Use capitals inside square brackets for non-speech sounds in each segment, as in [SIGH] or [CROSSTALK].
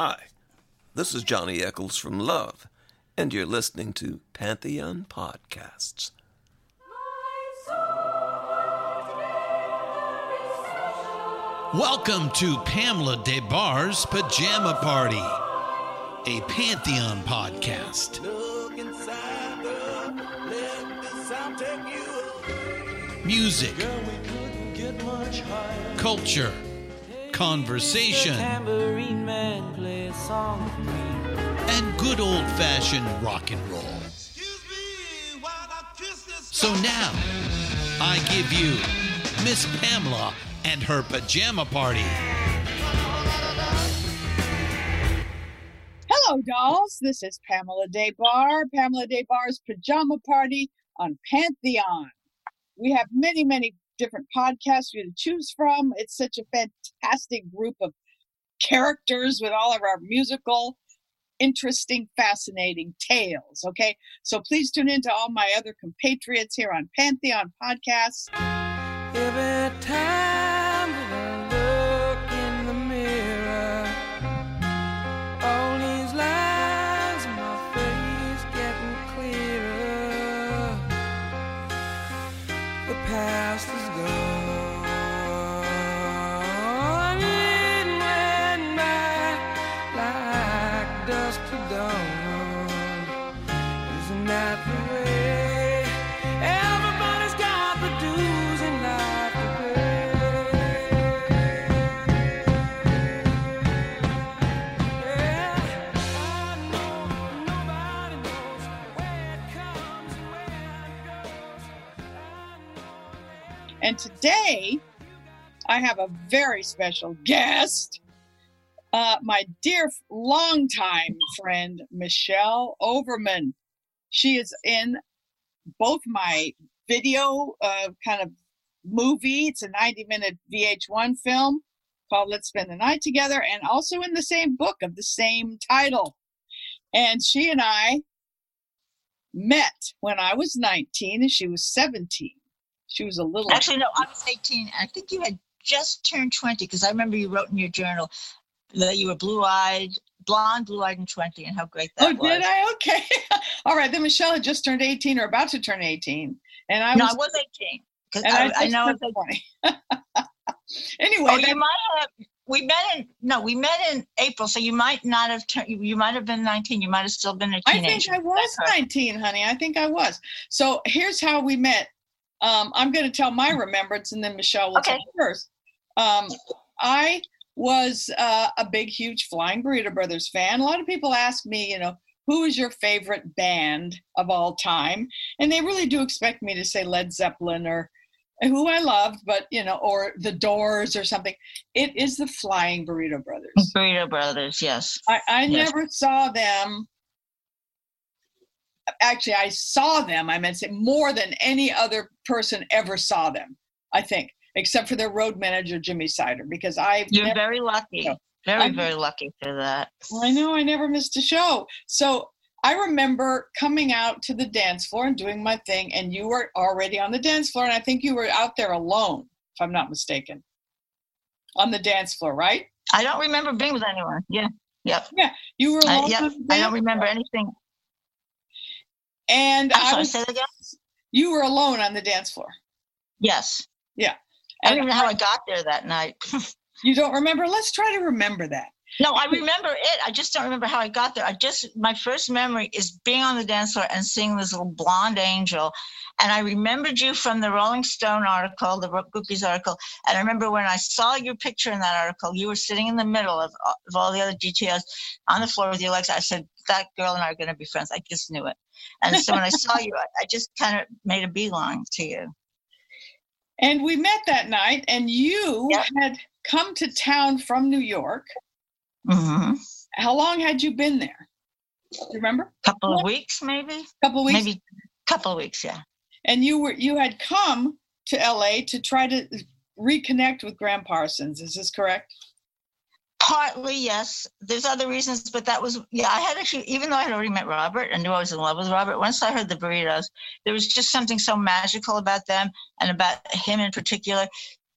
Hi, this is Johnny Echols from Love, and you're listening to Pantheon Podcasts. Welcome to Pamela Des Barres' Pajama Party, a Pantheon podcast. Music, culture, conversation, and good old fashioned rock and roll. So now, I give you Miss Pamela and her pajama party. Hello, dolls. This is Pamela Des Barres, Pamela Des Barres' Pajama Party on Pantheon. We have many, many different podcasts for you to choose from. It's such a fantastic group of characters with all of our musical, interesting, fascinating tales. Okay, so please tune in to all my other compatriots here on Pantheon Podcasts. Every time And today, I have a very special guest, uh, my dear longtime friend, Michele Overman. She is in both my video uh, kind of movie, it's a 90 minute VH1 film called Let's Spend the Night Together, and also in the same book of the same title. And she and I met when I was 19 and she was 17. She was a little Actually, no, I was 18. I think you had just turned 20 because I remember you wrote in your journal that you were blue eyed, blonde, blue eyed, and 20, and how great that Oh, was. did I? Okay. [LAUGHS] All right. Then Michele had just turned 18 or about to turn 18. And I no, was, I was 18. Because and I, I, I know. turned That, 20. [LAUGHS] anyway, oh, that- you might have. We met in no, we met in April, so you might not have turned. You, you might have been 19. You might have still been a I teenager. I think I was 19, honey. I think I was. So here's how we met. Um, I'm going to tell my remembrance and then Michele will tell Okay. hers. Um, I was uh, a big, huge Flying Burrito Brothers fan. A lot of people ask me, you know, who is your favorite band of all time? And they really do expect me to say Led Zeppelin or who I loved, but, you know, or The Doors or something. It is the Flying Burrito Brothers. Burrito Brothers, yes. I, I Yes. never saw them. Actually, I saw them. I meant to say more than any other person ever saw them. I think, except for their road manager Jimmy Seiter, because I've You're never, very lucky. No. Very, I'm- very lucky for that. Well I know I never missed a show. So I remember coming out to the dance floor and doing my thing, and you were already on the dance floor, and I think you were out there alone, if I'm not mistaken, on the dance floor, right? I don't remember being with anyone. Yeah. Yep. Yeah. You were I, alone. yep. I don't remember anything. And I'm I sorry, was, say that again? you were alone on the dance floor. Yes. Yeah. I don't even know how I got there that night. [LAUGHS] You don't remember? Let's try to remember that. No, I remember it. I just don't remember how I got there. I just my first memory is being on the dance floor and seeing this little blonde angel. And I remembered you from the Rolling Stone article, the Groupies article. And I remember when I saw your picture in that article, you were sitting in the middle of, of all the other GTOs on the floor with your legs. I said, that girl and I are going to be friends. I just knew it. And so when I saw [LAUGHS] you, I, I just kind of made a beeline to you. And we met that night, and you Yep. had come to town from New York. Hmm How long had you been there? Do you remember? Couple What? of weeks, maybe? A couple of weeks. Maybe couple of weeks, yeah. And you were you had come to LA to try to reconnect with Gram Parsons. Is this correct? Partly, yes. There's other reasons, but that was yeah. I had actually, even though I had already met Robert and knew I was in love with Robert, once I heard the burritos, there was just something so magical about them and about him in particular.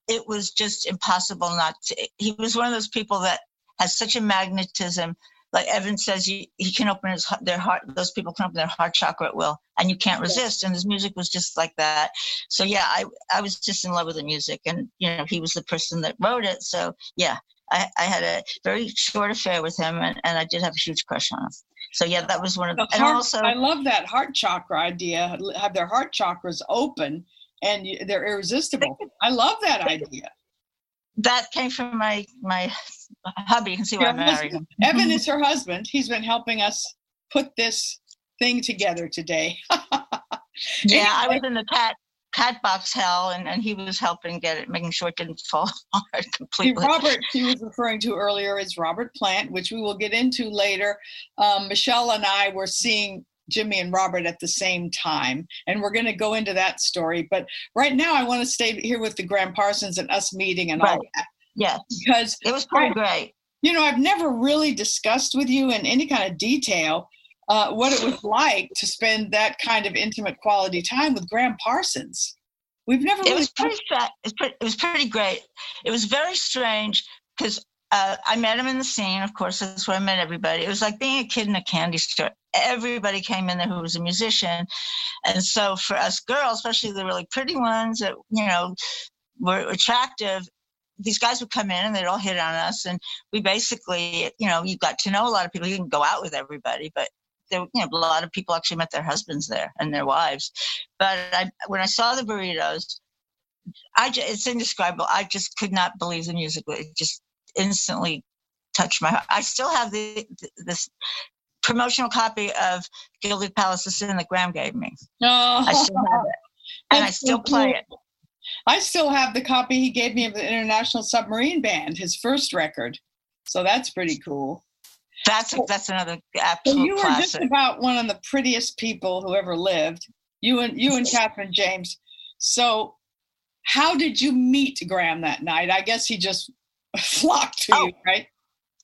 It was just impossible not to. He was one of those people that has such a magnetism. Like Evan says, he, he can open his their heart. Those people can open their heart chakra at will, and you can't resist. And his music was just like that. So yeah, I I was just in love with the music, and you know he was the person that wrote it. So yeah, I, I had a very short affair with him, and, and I did have a huge crush on him. So yeah, that was one of The the. And also, I love that heart chakra idea. Have their heart chakras open and they're irresistible. I love that idea. That came from my my hubby. You can see why I Your married him. Evan is her husband. He's been helping us put this thing together today. [LAUGHS] Yeah, I was in the cat cat box hell, and, and he was helping get it, making sure it didn't fall [LAUGHS] apart completely. Robert, she was referring to earlier, is Robert Plant, which we will get into later. Um, Michele and I were seeing Jimmy and Robert at the same time, and we're going to go into that story. But right now, I want to stay here with the Gram Parsons and us meeting and all Right. that Yes, because it was pretty Right. great. you know I've never really discussed with you in any kind of detail uh, what it was like to spend that kind of intimate quality time with Gram Parsons. We've never It really was pretty, it was pretty. It was pretty great. It was very strange because uh, I met him in the scene. Of course, that's where I met everybody. It was like being a kid in a candy store. Everybody came in there who was a musician, and so for us girls, especially the really pretty ones that you know were attractive, these guys would come in and they'd all hit on us, and we basically, you know, you got to know a lot of people. You didn't go out with everybody, but there, you know, a lot of people actually met their husbands there and their wives. But I, when I saw the burritos, I just, it's indescribable. I just could not believe the music. It just instantly touched my heart. I still have the, this promotional copy of Gilded Palace of Sin that Gram gave me. Oh, I still have it, and I That's so still play cool. it. I still have the copy he gave me of the International Submarine Band, his first record. So that's pretty cool. That's that's another So absolute you were just about one of the prettiest people who ever lived. You and you and Catherine James. So how did you meet Gram that night? I guess he just flocked to Oh. you, right?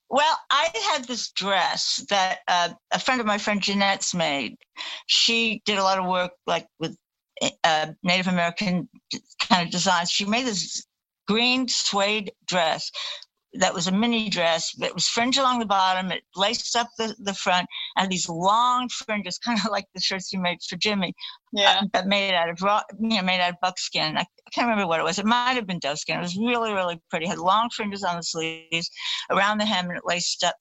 Well, I had this dress that uh, a friend of my friend Jeanette's made. She did a lot of work like with uh, Native American kind of designs. She made this green suede dress that was a mini dress that was fringe along the bottom. It laced up the, the front and these long fringes, [LAUGHS] kind of like the shirts you made for Jimmy, Yeah. uh, but made out of raw, you know, made out of buckskin. I, I can't remember what it was. It might have been doeskin. It was really, really pretty. It had long fringes on the sleeves, around the hem, and it laced up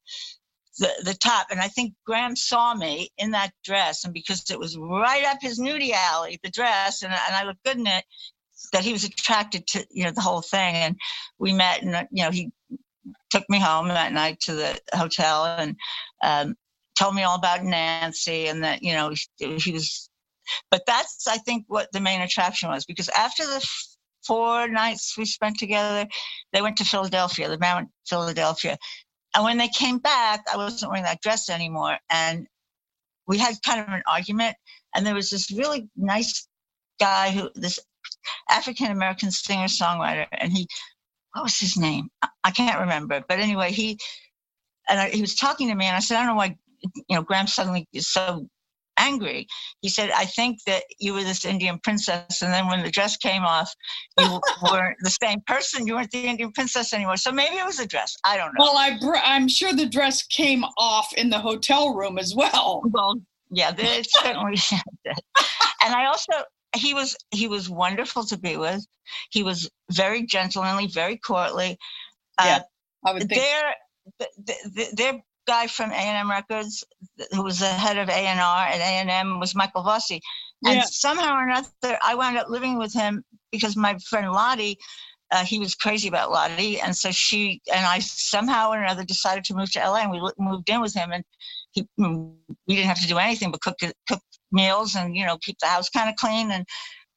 the, the top. And I think Gram saw me in that dress, and because it was right up his nudie alley, the dress, and, and I looked good in it, that he was attracted to you know the whole thing. And we met, and uh, you know he took me home that night to the hotel and um, told me all about Nancy, and that you know he, he was. But that's I think what the main attraction was because after the f- four nights we spent together, they went to Philadelphia. The band went to Philadelphia. And when they came back, I wasn't wearing that dress anymore. And we had kind of an argument. And there was this really nice guy who, this African American singer songwriter, and he, what was his name? I- can't remember. But anyway, he, and I, he was talking to me, and I said, I don't know why, you know, Gram suddenly is so angry. He said, I think that you were this Indian princess. And then when the dress came off, you [LAUGHS] weren't the same person. You weren't the Indian princess anymore. So maybe it was a dress. I don't know. Well, I br- I'm sure the dress came off in the hotel room as well. Well, yeah, it certainly [LAUGHS] did. And I also, he was he was wonderful to be with. He was very gentlemanly, very courtly. Yeah, Uh, I would think. their th- th- their guy from A and M Records, who was the head of A and R at A and M, was Michael Vosse. And Yeah. somehow or another, I wound up living with him because my friend Lottie, uh, he was crazy about Lottie, and so she and I somehow or another decided to move to LA, and we moved in with him, and he we didn't have to do anything but cook cook meals and you know keep the house kind of clean and.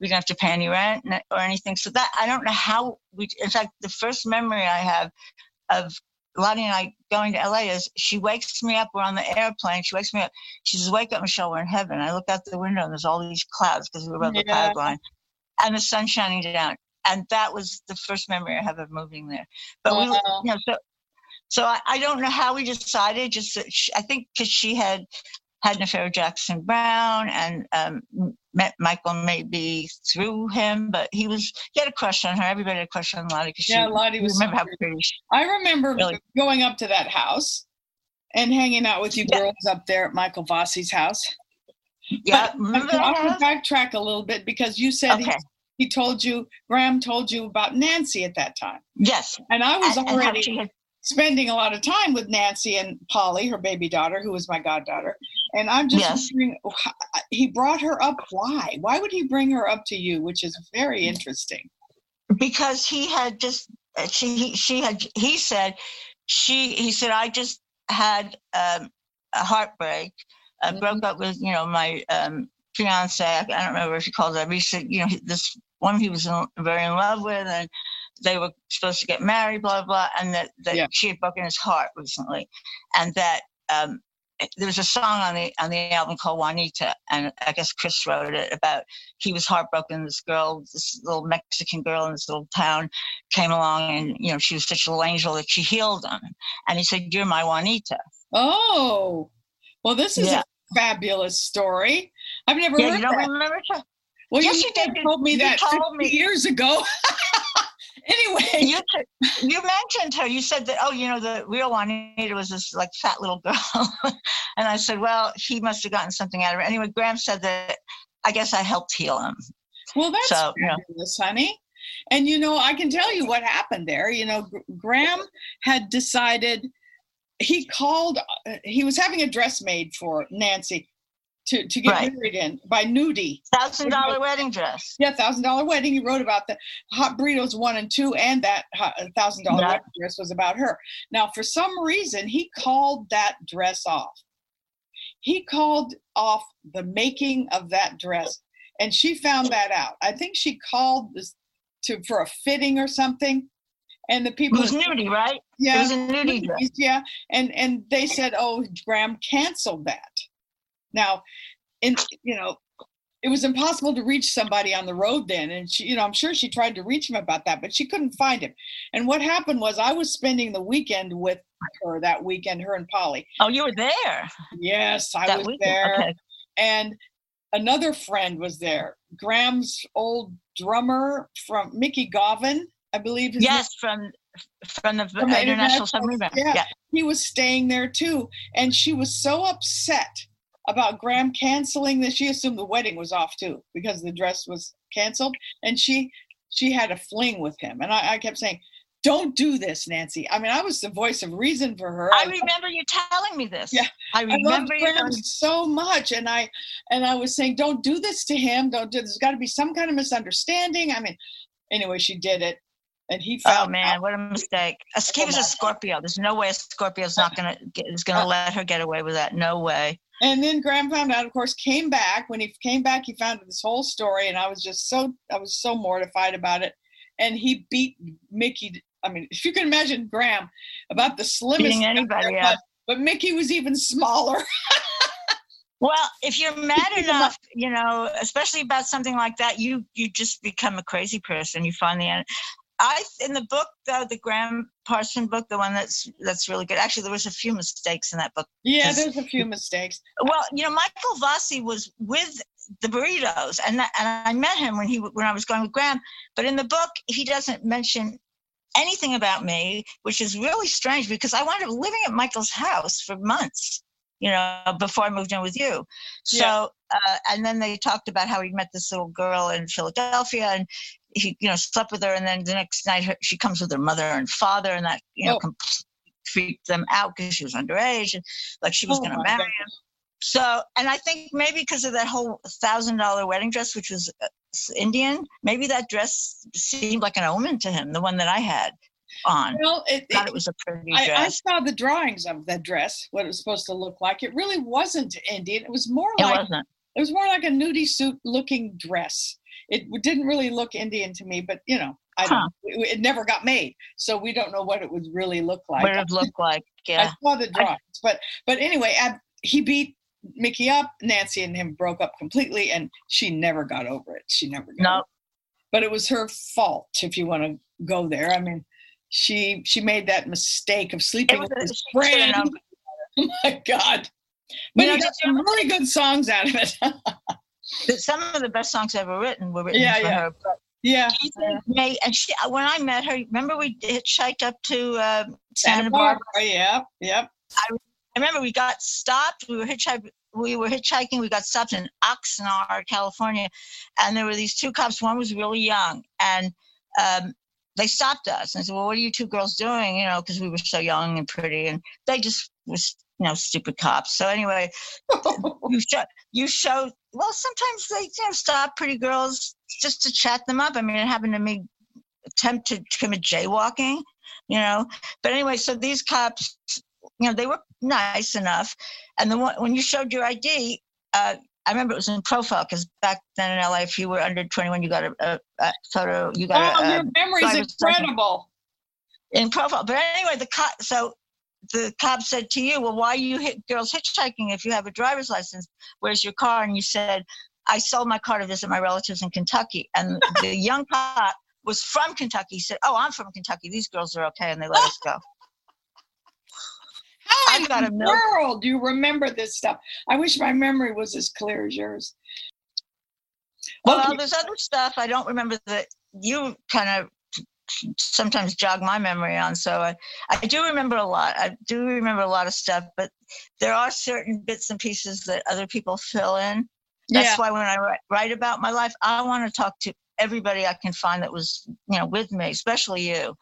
We don't have to pay any rent or anything. So that I don't know how we. In fact, the first memory I have of Lottie and I going to LA is she wakes me up. We're on the airplane. She wakes me up. She says, "Wake up, Michele. We're in heaven." I look out the window and there's all these clouds because we were above the cloud line, and the sun shining down. And that was the first memory I have of moving there. But we, Wow. you know, so so I, I don't know how we decided. Just she, I think because she had had an affair with Jackson Browne, and um, met Michael maybe through him, but he was he had a crush on her. Everybody had a crush on Lottie because Yeah, she Lottie was. remember so how pretty. she I remember Really? going up to that house and hanging out with you Yeah. girls up there at Michael Vosse's house. Yeah, But I that? want to backtrack a little bit because you said Okay. he, he told you, Graham told you about Nancy at that time. Yes. And I was And, and already had spending a lot of time with Nancy and Polly, her baby daughter, who was my goddaughter. And I'm just yes. wondering, he brought her up. Why? Why would he bring her up to you? Which is very interesting. because he had just uh, she she had he said she he said I just had um, a heartbreak. I Mhm. broke up with you know my um, fiance. I don't remember if he called her. Said you know this one he was in, very in love with, and they were supposed to get married. Blah blah, and that that Yeah. she had broken his heart recently, and that. Um, there was a song on the on the album called Juanita, and I guess Chris wrote it about he was heartbroken. This girl, this little Mexican girl in this little town, came along, and you know she was such a little angel that she healed him. And he said, "You're my Juanita." Oh, well, this is Yeah. a fabulous story. I've never Yeah, heard you don't that. remember? Well, Yes, you, you did. told me You that told 50 me. years ago. [LAUGHS] anyway, You you mentioned her. You said that. Oh, you know, the real Juanita was this like fat little girl. [LAUGHS] and I said, well, he must have gotten something out of her. Anyway, Gram said that. I guess I helped heal him. well, that's So, fabulous, honey. And you know, I can tell you what happened there. You know, Gram had decided he called. Uh, he was having a dress made for Nancy to to get Right. married in by Nudie. Thousand dollar wedding dress. Yeah, thousand dollar wedding. He wrote about the hot burritos one and two, and that uh, thousand dollar wedding dress was about her. Now, for some reason, he called that dress off. He called off the making of that dress, and she found that out. I think she called this to for a fitting or something, and the It people, was nudie, right? It yeah, was a nudie dress. yeah, and and they said, "Oh, Gram canceled that." Now, in you know, it was impossible to reach somebody on the road then, and she, you know, I'm sure she tried to reach him about that, but she couldn't find him. And what happened was, I was spending the weekend with her that weekend, her and Polly. Oh, you were there Yes, I that was weekend. there, Okay. and another friend was there. Gram's old drummer from Mickey Gauvin, I believe. His name Yes, from from the From International International- Submarine yeah. Yeah. he was staying there too. And she was so upset about Gram canceling this. She assumed the wedding was off too because the dress was canceled. And she she had a fling with him. And I, I kept saying, Don't do this, Nancy. I mean, I was the voice of reason for her. I loved- remember you telling me this. Yeah, I I loved remember you. Gram so much, and I and I was saying, "Don't do this to him. Don't do. There's got to be some kind of misunderstanding." I mean, anyway, she did it, and he Oh man, out. what a mistake! A, he was a Scorpio. There's no way a Scorpio's not gonna get, is gonna Uh, let her get away with that. No way. And then Gram found out, of course, came back. When he came back, he found this whole story, and I was just so I was so mortified about it. And he beat Mickey. I mean, if you can imagine Gram about the slimmest Beating anybody up. but, but Mickey was even smaller. [LAUGHS] Well, if you're mad Beat him up. enough, you know, especially about something like that, you you just become a crazy person. You find the end. I in the book though, the Gram Parson book, the one that's that's really good. Actually, there was a few mistakes in that book. yeah, there's a few mistakes. Well, you know, Michael Vosse was with the burritos, and that, and I met him when he when I was going with Gram. But in the book, he doesn't mention anything about me, which is really strange because I wound up living at Michael's house for months. You know, before I moved in with you. So, Yeah. uh, and then they talked about how he met this little girl in Philadelphia, and he, you know, slept with her, and then the next night her, she comes with her mother and father, and that you know Oh. completely freaked them out because she was underage, and like she was Oh going to marry God. him. So, and I think maybe because of that whole thousand dollar wedding dress, which was uh, Indian, maybe that dress seemed like an omen to him, the one that I had on. Well, it, Thought it- it was a pretty I, I saw the drawings of that dress, what it was supposed to look like. It really wasn't Indian. It was more It like wasn't. it was more like a nudie suit looking dress. It didn't really look Indian to me, but you know, I don't. Huh. It, it never got made, so we don't know what it would really look like. What it looked like. yeah. I saw the drawings, but but anyway, I, he beat Mickey up. Nancy and him broke up completely, and she never got over it. She never. Got No. over. But it was her fault, if you want to go there. I mean, she she made that mistake of sleeping with a- his friend. [LAUGHS] Oh my God! But You know, he got some really good songs out of it. [LAUGHS] some of the best songs ever written were written Yeah, for yeah. her. But Yeah. May, and she, when I met her, remember we hitchhiked up to uh, Santa Santa Barbara. Barbara. Yep. Yep. I remember we got stopped. We were hitchhiking. We were hitchhiking. We got stopped in Oxnard, California, and there were these two cops. One was really young, and um, they stopped us and said, "Well, what are you two girls doing?" You know, because we were so young and pretty, and they just was, you know, stupid cops. So anyway, [LAUGHS] you show you show. Well, sometimes they you know stop pretty girls just to chat them up. I mean, it happened to me. Attempt to commit jaywalking, you know. But anyway, so these cops, you know, they were nice enough. And the one when you showed your ID, uh, I remember it was in profile because back then in LA, if you were under 21, you got a, a, a photo. You got oh, a, your a memory's license incredible. in profile. But anyway, the cop. So the cop said to you, "Well, why are you hit girls hitchhiking if you have a driver's license? Where's your car?" And you said, "I sold my car to visit my relatives in Kentucky." And [LAUGHS] the young cop was from Kentucky. He said, "Oh, I'm from Kentucky. These girls are okay," and they let us go. [LAUGHS] How in got the world do you remember this stuff? I wish my memory was as clear as yours. Well, Okay. there's other stuff I don't remember that you kind of sometimes jog my memory on. So I, I do remember a lot. I do remember a lot of stuff, but there are certain bits and pieces that other people fill in. That's yeah. why when I write, write about my life, I want to talk to everybody I can find that was, you know, with me, especially you.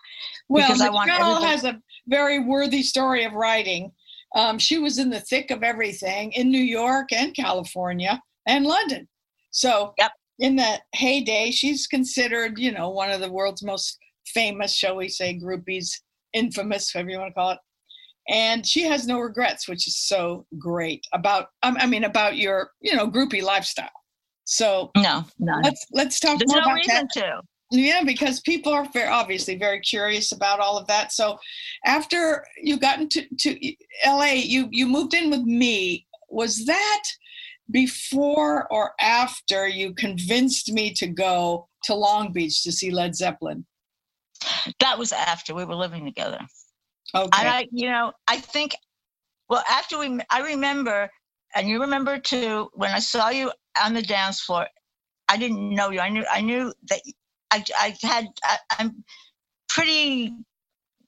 Well, because I want Michele everybody- has a very worthy story of writing. Um, she was in the thick of everything in New York and California and London. So, Yep. in the heyday, she's considered, you know, one of the world's most famous, shall we say, groupies, infamous, whatever you want to call it. And she has no regrets, which is so great about, I mean, about your, you know, groupie lifestyle. So No, no. let's let's talk There's more no about that. reason to. Yeah, because people are very, obviously very curious about all of that. So, after you got into to LA, you you moved in with me. Was that before or after you convinced me to go to Long Beach to see Led Zeppelin? That was after we were living together. Okay. And I, you know, I think, well, after we, I remember, and you remember too, when I saw you on the dance floor, I didn't know you. I knew, I knew that I, I had, I, I'm pretty,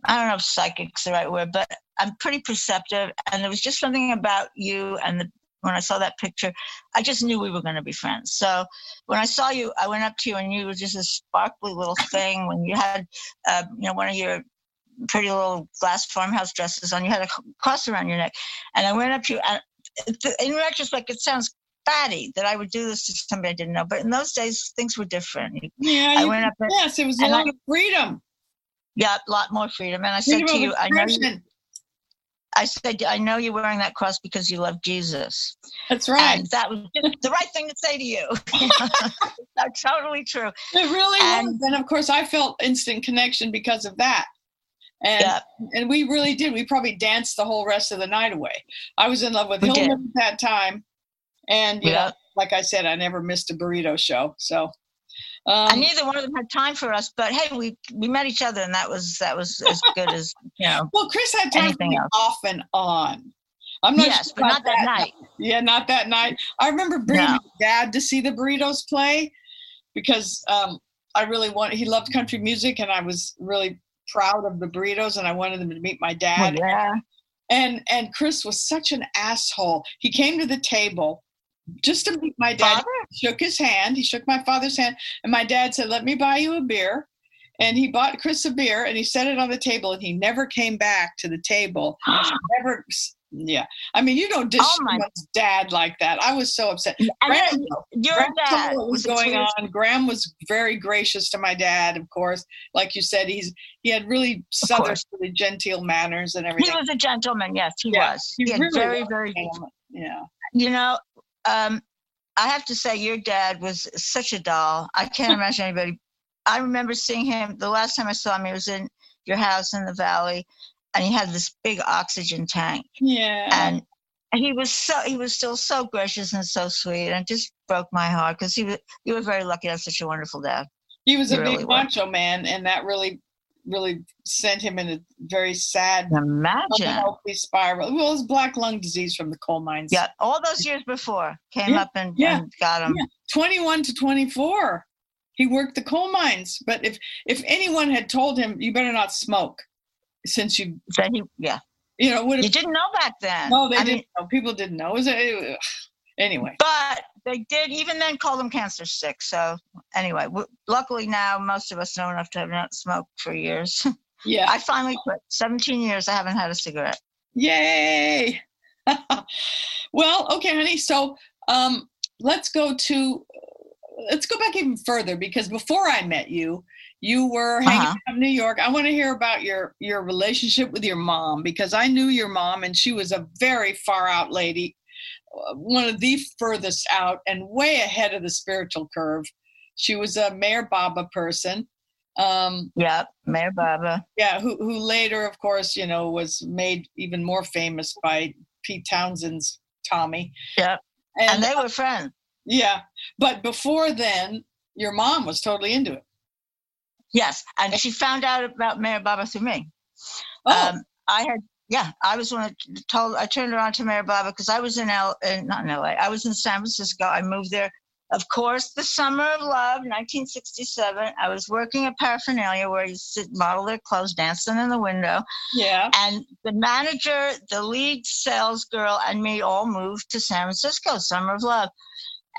I don't know if psychic's the right word, but I'm pretty perceptive. And there was just something about you and the, when I saw that picture, I just knew we were going to be friends. So when I saw you, I went up to you and you were just a sparkly little thing. When you had, uh, you know, one of your pretty little glass farmhouse dresses on. You had a cross around your neck, and I went up to you. And in retrospect, it sounds fatty that I would do this to somebody I didn't know, but in those days things were different. Yeah, I went up there- yes, it was a and I- lot of freedom. Yeah, a lot more freedom. And I said to you, I know, you. I said, I know you're wearing that cross because you love Jesus, That's right. and that was the right thing to say to you. [LAUGHS] That's totally true. It really and- was. And of course, I felt instant connection because of that. And Yeah. and we really did. We probably danced the whole rest of the night away. I was in love with We did. At that time, and you Yeah. know, like I said, I never missed a burrito show. So, and um, neither one of them had time for us, but hey, we we met each other, and that was that was as good as you know. well, Chris had time for me else. off and on. I'm not Yes, sure but not that night. Yeah, not that night. I remember bringing No. dad to see the burritos play because um, I really want. He loved country music, and I was really proud of the burritos, and I wanted them to meet my dad. yeah. And and Chris was such an asshole. He came to the table just to meet my dad. Father? Shook his hand. He shook my father's hand, and my dad said, "Let me buy you a beer." And he bought Chris a beer, and he set it on the table, and he never came back to the table. [GASPS] never. Yeah, I mean, you don't dish Oh, dad like that. I was so upset. And Gram, your Gram dad what was the going on. Gram was very gracious to my dad, of course. Like you said, he's he had really southern, really genteel manners and everything. He was a gentleman. Yes, he Yeah, was. he He, really very, was. very. yeah. You know, um, I have to say, your dad was such a doll. I can't [LAUGHS] imagine anybody. I remember seeing him the last time I saw him. He was in your house in the valley, and he had this big oxygen tank, Yeah. and he was so he was still so gracious and so sweet, and just broke my heart because he was. You were very lucky to have such a wonderful dad. he was a he big really was. macho man, and that really really sent him in a very sad Imagine. unhealthy spiral. Well, it was black lung disease from the coal mines. Yeah, all those years before came Yeah, up and, yeah, and got him. yeah. 21 to 24. He worked the coal mines. But if if anyone had told him, you better not smoke, since you That he, yeah, you know would you didn't know back then. no they I didn't mean, know. People didn't know. It was a, anyway. but they did even then call them cancer sick. So anyway, w- luckily now most of us know enough to have not smoked for years. [LAUGHS] Yeah. I finally quit. 17 years I haven't had a cigarette. Yay. [LAUGHS] well, okay, honey. So um, let's go to let's go back even further because before I met you, you were hanging Uh-huh. out in New York. I want to hear about your your relationship with your mom because I knew your mom and she was a very far out lady, one of the furthest out and way ahead of the spiritual curve. She was a Meher Baba person. Um, Yep, Meher Baba. yeah, who who later, of course, you know, was made even more famous by Pete Townshend's Tommy. Yep. And, And they were friends. yeah, but before then, your mom was totally into it. Yes. And she found out about Meher Baba through me. Oh, Um, I had, yeah, I was one that told, I turned on to Meher Baba because I was in L, in, not in LA, I was in San Francisco. I moved there, of course, the summer of love, 1967. I was working at Paraphernalia where you sit, model their clothes, dancing in the window. yeah. And the manager, the lead sales girl, and me all moved to San Francisco, Summer of Love.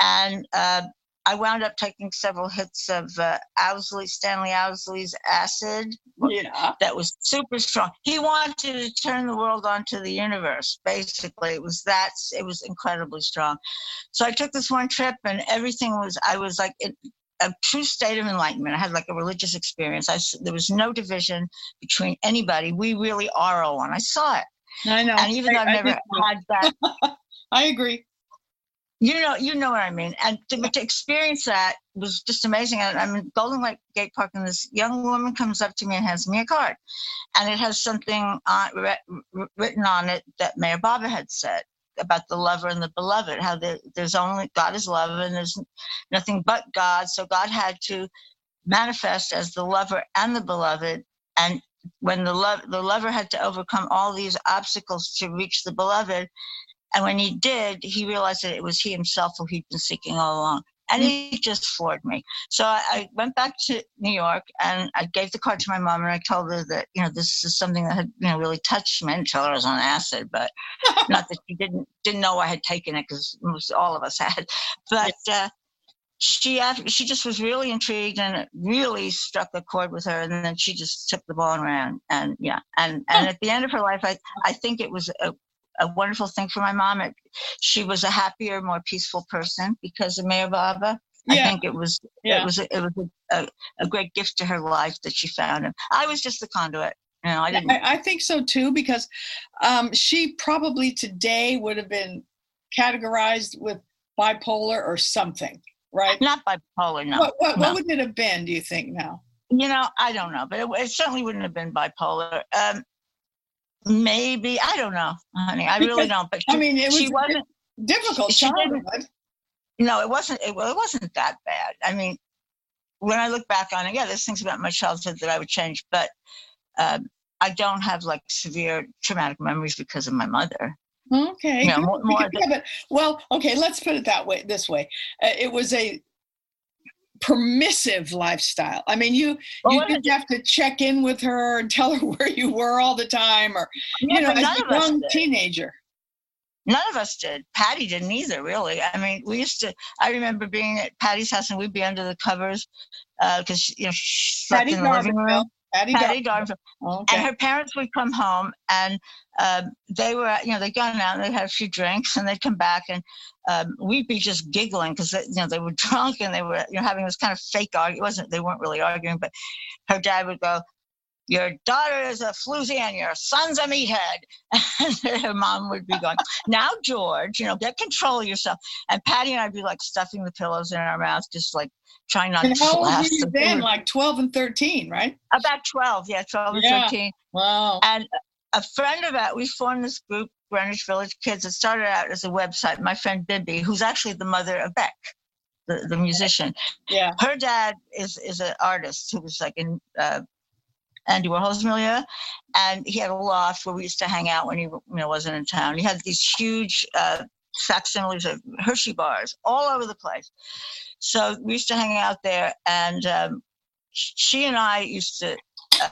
And uh, I wound up taking several hits of uh, Owsley, Stanley Owsley's acid Yeah. that was super strong. He wanted to turn the world onto the universe. Basically, it was that. It was incredibly strong. So I took this one trip, and everything was. I was like in a true state of enlightenment. I had like a religious experience. I there was no division between anybody. We really are all one. I saw it, I know. and even though I- I've I never had that [LAUGHS] I agree. You know, you know what I mean. And to, to experience that was just amazing. And I'm in Golden Lake Gate Park, and this young woman comes up to me and hands me a card, and it has something on, writ- written on it that Meher Baba had said about the lover and the beloved. How there, there's only God is love, and there's nothing but God. So God had to manifest as the lover and the beloved, and when the love the lover had to overcome all these obstacles to reach the beloved and when he did, he realized that it was he himself who he'd been seeking all along. And he just floored me. So I, I went back to New York and I gave the card to my mom and I told her that, you know, this is something that had, you know, really touched me. I didn't tell her I was on acid, but [LAUGHS] not that she didn't didn't know I had taken it because most all of us had. But uh, she she just was really intrigued and it really struck a chord with her. And then she just took the ball and ran. And yeah, and and at the end of her life, I I think it was a a wonderful thing for my mom. It, she was a happier, more peaceful person because of Meher Baba. I Yeah. think it was Yeah. it was a, it was a, a, a great gift to her life that she found him. I was just the conduit. You know, I didn't. I, I think so too because um, she probably today would have been categorized with bipolar or something, right? not bipolar, no. What, what, no. what would it have been? Do you think now? You know, I don't know, but it, it certainly wouldn't have been bipolar. Um, maybe I don't know, honey. I really don't. But I mean, it was she wasn't. difficult she didn't- childhood. No, it wasn't. It, well, it wasn't that bad. I mean, when I look back on it, yeah, there's things about my childhood that I would change, but um, I don't have like severe traumatic memories because of my mother. Okay. Yeah, good. more- more yeah, but well, okay. Let's put it that way. This way, uh, it was a permissive lifestyle. I mean, you Well, you didn't have to check in with her and [LAUGHS] tell her where you were all the time, or Yeah, you know, as a young teenager. None of us did. Patty didn't either, really. I mean, we used to. I remember being at Patty's house and we'd be under the covers uh, because you know she slept Patty in the living room. Patty, Patty D'Arbanville. D'Arbanville. Okay. And her parents would come home and um, they were, you know, they'd gone out and they had a few drinks and they'd come back and um, we'd be just giggling because, you know, they were [LAUGHS] drunk and they were, you know, having this kind of fake argument. It wasn't, they weren't really arguing, but her dad would go, your daughter is a floozy and your son's a meathead. [LAUGHS] And her mom would be going, now, George, you know, get control of yourself. And Patty and I'd be like stuffing the pillows in our mouths, just like trying not and to how old were you then? Like twelve and thirteen, right? About 12, yeah, 12 and Yeah. 13 Wow. and a friend of that we formed this group greenwich village kids it started out as a website my friend Bibbe who's actually the mother of beck the, the musician Yeah. her dad is is an artist who was like in uh, Andy Warhol's milieu, and he had a loft where we used to hang out when he you know wasn't in town. He had these huge uh, facsimiles of Hershey bars all over the place. So we used to hang out there, and um, she and I used to.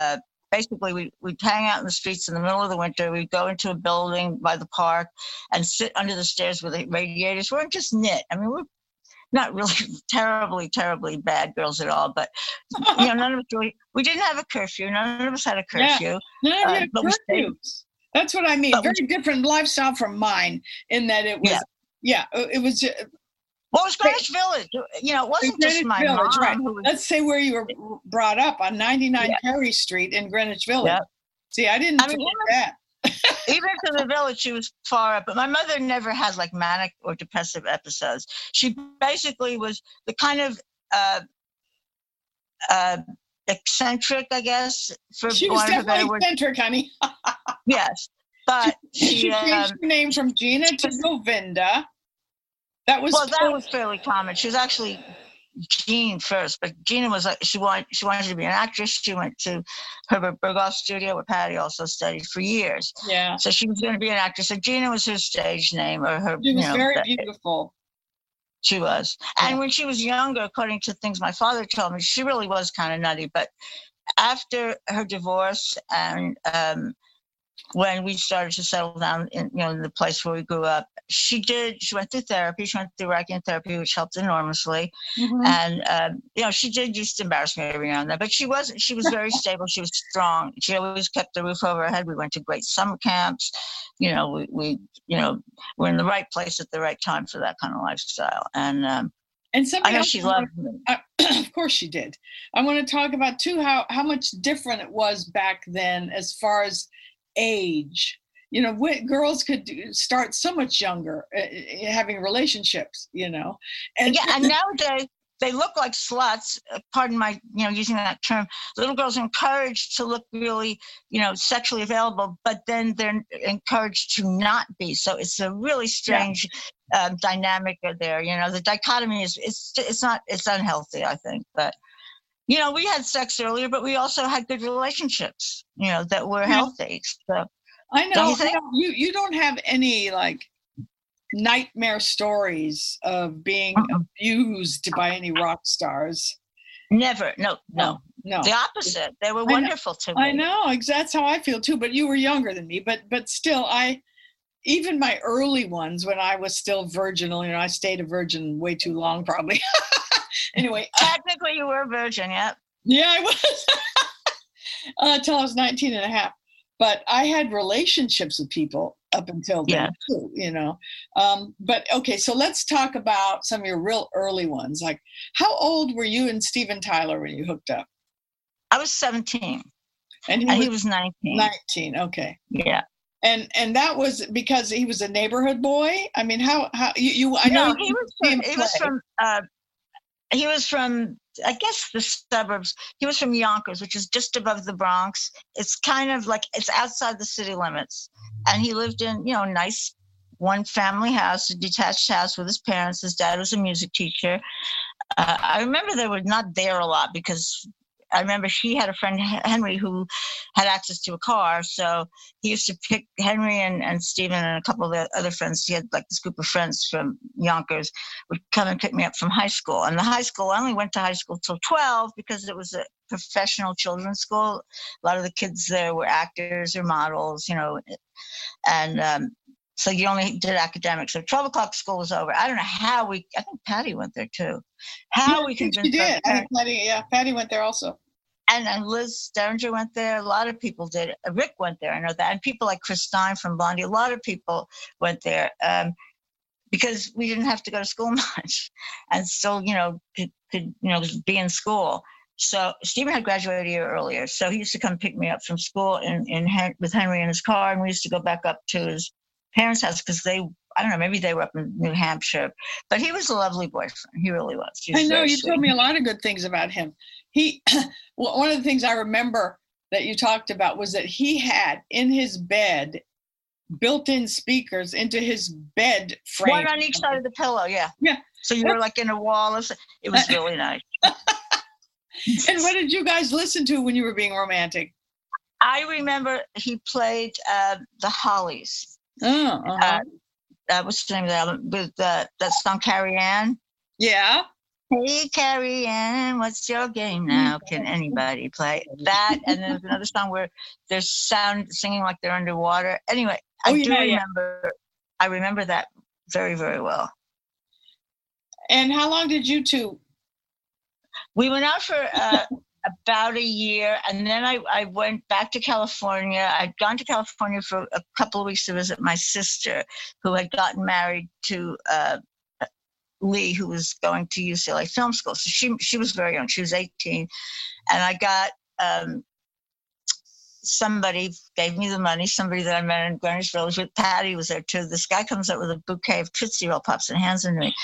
Uh, Basically, we, we'd hang out in the streets in the middle of the winter. We'd go into a building by the park and sit under the stairs with the radiators. We weren't just knit. I mean, we're not really [LAUGHS] terribly, terribly bad girls at all, but you know, [LAUGHS] none of us really. We didn't have a curfew. None of us had a Yeah. curfew. Uh, yeah, but we stayed- curfews. That's what I mean. But we- Very different lifestyle from mine in that it was, Yeah. yeah, uh, it was. uh, Well, it was Greenwich Village. You know, it wasn't just Greenwich my Village, mom right. was. Let's say where you were brought up on 99 Yeah. Perry Street in Greenwich Village. Yep. See, I didn't I mean, that. Even to the village, she was far up. But my mother never had like manic or depressive episodes. She basically was the kind of uh, uh, eccentric, I guess, for She was want of a better definitely eccentric, honey. [LAUGHS] Yes, but She she. Um, changed her name from Gina to Govinda. That was well, that was fairly common. She was actually Jean first, but Gina was like she wanted she wanted to be an actress. She went to Herbert Berghof studio where Patty also studied for years. yeah. So she was going to be an actress. So Gina was her stage name or her. She was you know, very beautiful. She was. Yeah. And when she was younger, according to things my father told me, she really was kind of nutty. But after her divorce and um, when we started to settle down in you know in the place where we grew up, she did. She went through therapy. She went through Reichian therapy, which helped enormously. Mhm. And um, you know, she did used to embarrass me every now and then, but she wasn't she was very stable. She was strong. She always kept the roof over her head. We went to great summer camps. You know, we, we you know we're in the right place at the right time for that kind of lifestyle. And um, And I know she loved me. [CLEARS THROAT] of course she did. I want to talk about too how how much different it was back then as far as age. You know, girls could do, start so much younger, uh, having relationships. You know, and yeah, and nowadays they look like sluts. uh, Pardon my, you know, using that term. Little girls are encouraged to look really, you know, sexually available, but then they're encouraged to not be. So it's a really strange um, dynamic there. You know, the dichotomy is it's it's not it's unhealthy. I think, but you know, we had sex earlier, but we also had good relationships. You know, that were healthy. So I Don't know you you, think? know, you you don't have any like nightmare stories of being Uh-uh. abused by any rock stars. never, no, no, No. the opposite. They were wonderful to me. I know, that's how I feel too. But you were younger than me. But but still, I even my early ones when I was still virginal. You know, I stayed a virgin way too long, probably. [LAUGHS] [LAUGHS] anyway, uh, Technically, you were a virgin. Yep. yeah, I was [LAUGHS] until I was 19 and a half. But I had relationships with people up until then Yeah. too. You know, um, but okay. So let's talk about some of your real early ones. Like, how old were you and Steven Tyler when you hooked up? I was 17 And he and was he was 19. 19. Okay. Yeah. and and that was because he was a neighborhood boy i mean how how you, you i know no, he was from, he was from uh, he was from I guess the suburbs. He was from Yonkers, which is just above the Bronx. It's kind of like it's outside the city limits. And he lived in, you know, nice one family house, a detached house with his parents. His dad was a music teacher. Uh, I remember they were not there a lot because I remember she had a friend, Henry, who had access to a car. So he used to pick Henry and, and Steven and a couple of the other friends. He had like this group of friends from Yonkers would come and pick me up from high school. And the high school, I only went to high school till 12 because it was a professional children's school. A lot of the kids there were actors or models, you know, and um, so you only did academics. So 12 o'clock school was over. I don't know how we, I think Patty went there too. How Yeah, we convinced she did patty yeah patty went there also and, and Liz Derringer went there. A lot of people did. Rick went there. I know that. And people like Chris Stein from Blondie. A lot of people went there um, because we didn't have to go to school [LAUGHS] much, and still, you know, could, could you know be in school. So Steven had graduated a year earlier, so he used to come pick me up from school in, in with Henry in his car, and we used to go back up to his parents' house because they. I don't know, maybe they were up in New Hampshire, but he was a lovely boyfriend. He really was. He was i know you sweet. told me a lot of good things about him he [CLEARS THROAT] well, one of the things i remember that you talked about was that he had in his bed built-in speakers into his bed frame One on each side of the pillow, yeah. Yeah. So you were like in a wall. Of, it was [LAUGHS] really nice. [LAUGHS] and what did you guys listen to when you were being romantic I remember he played uh, the Hollies. Oh, uh-huh. Uh, uh, what's the name of the album? With uh, that song Carrie Anne. yeah. Hey Carrie Anne, what's your game now? Can anybody play that? And then there's another song where there's sound singing like they're underwater. Anyway, I Oh, do yeah, yeah. remember. I remember that very very well. And how long did you two? We went out for uh, [LAUGHS] about a year, and then I, I went back to California. I'd gone to California for a couple of weeks to visit my sister, who had gotten married to uh, Lee, who was going to UCLA Film School. So she she was very young; she was 18, and I got um, somebody gave me the money. Somebody that I met in Greenwich Village with Patty was there too. This guy comes up with a bouquet of Tootsie Roll Pops and hands them to me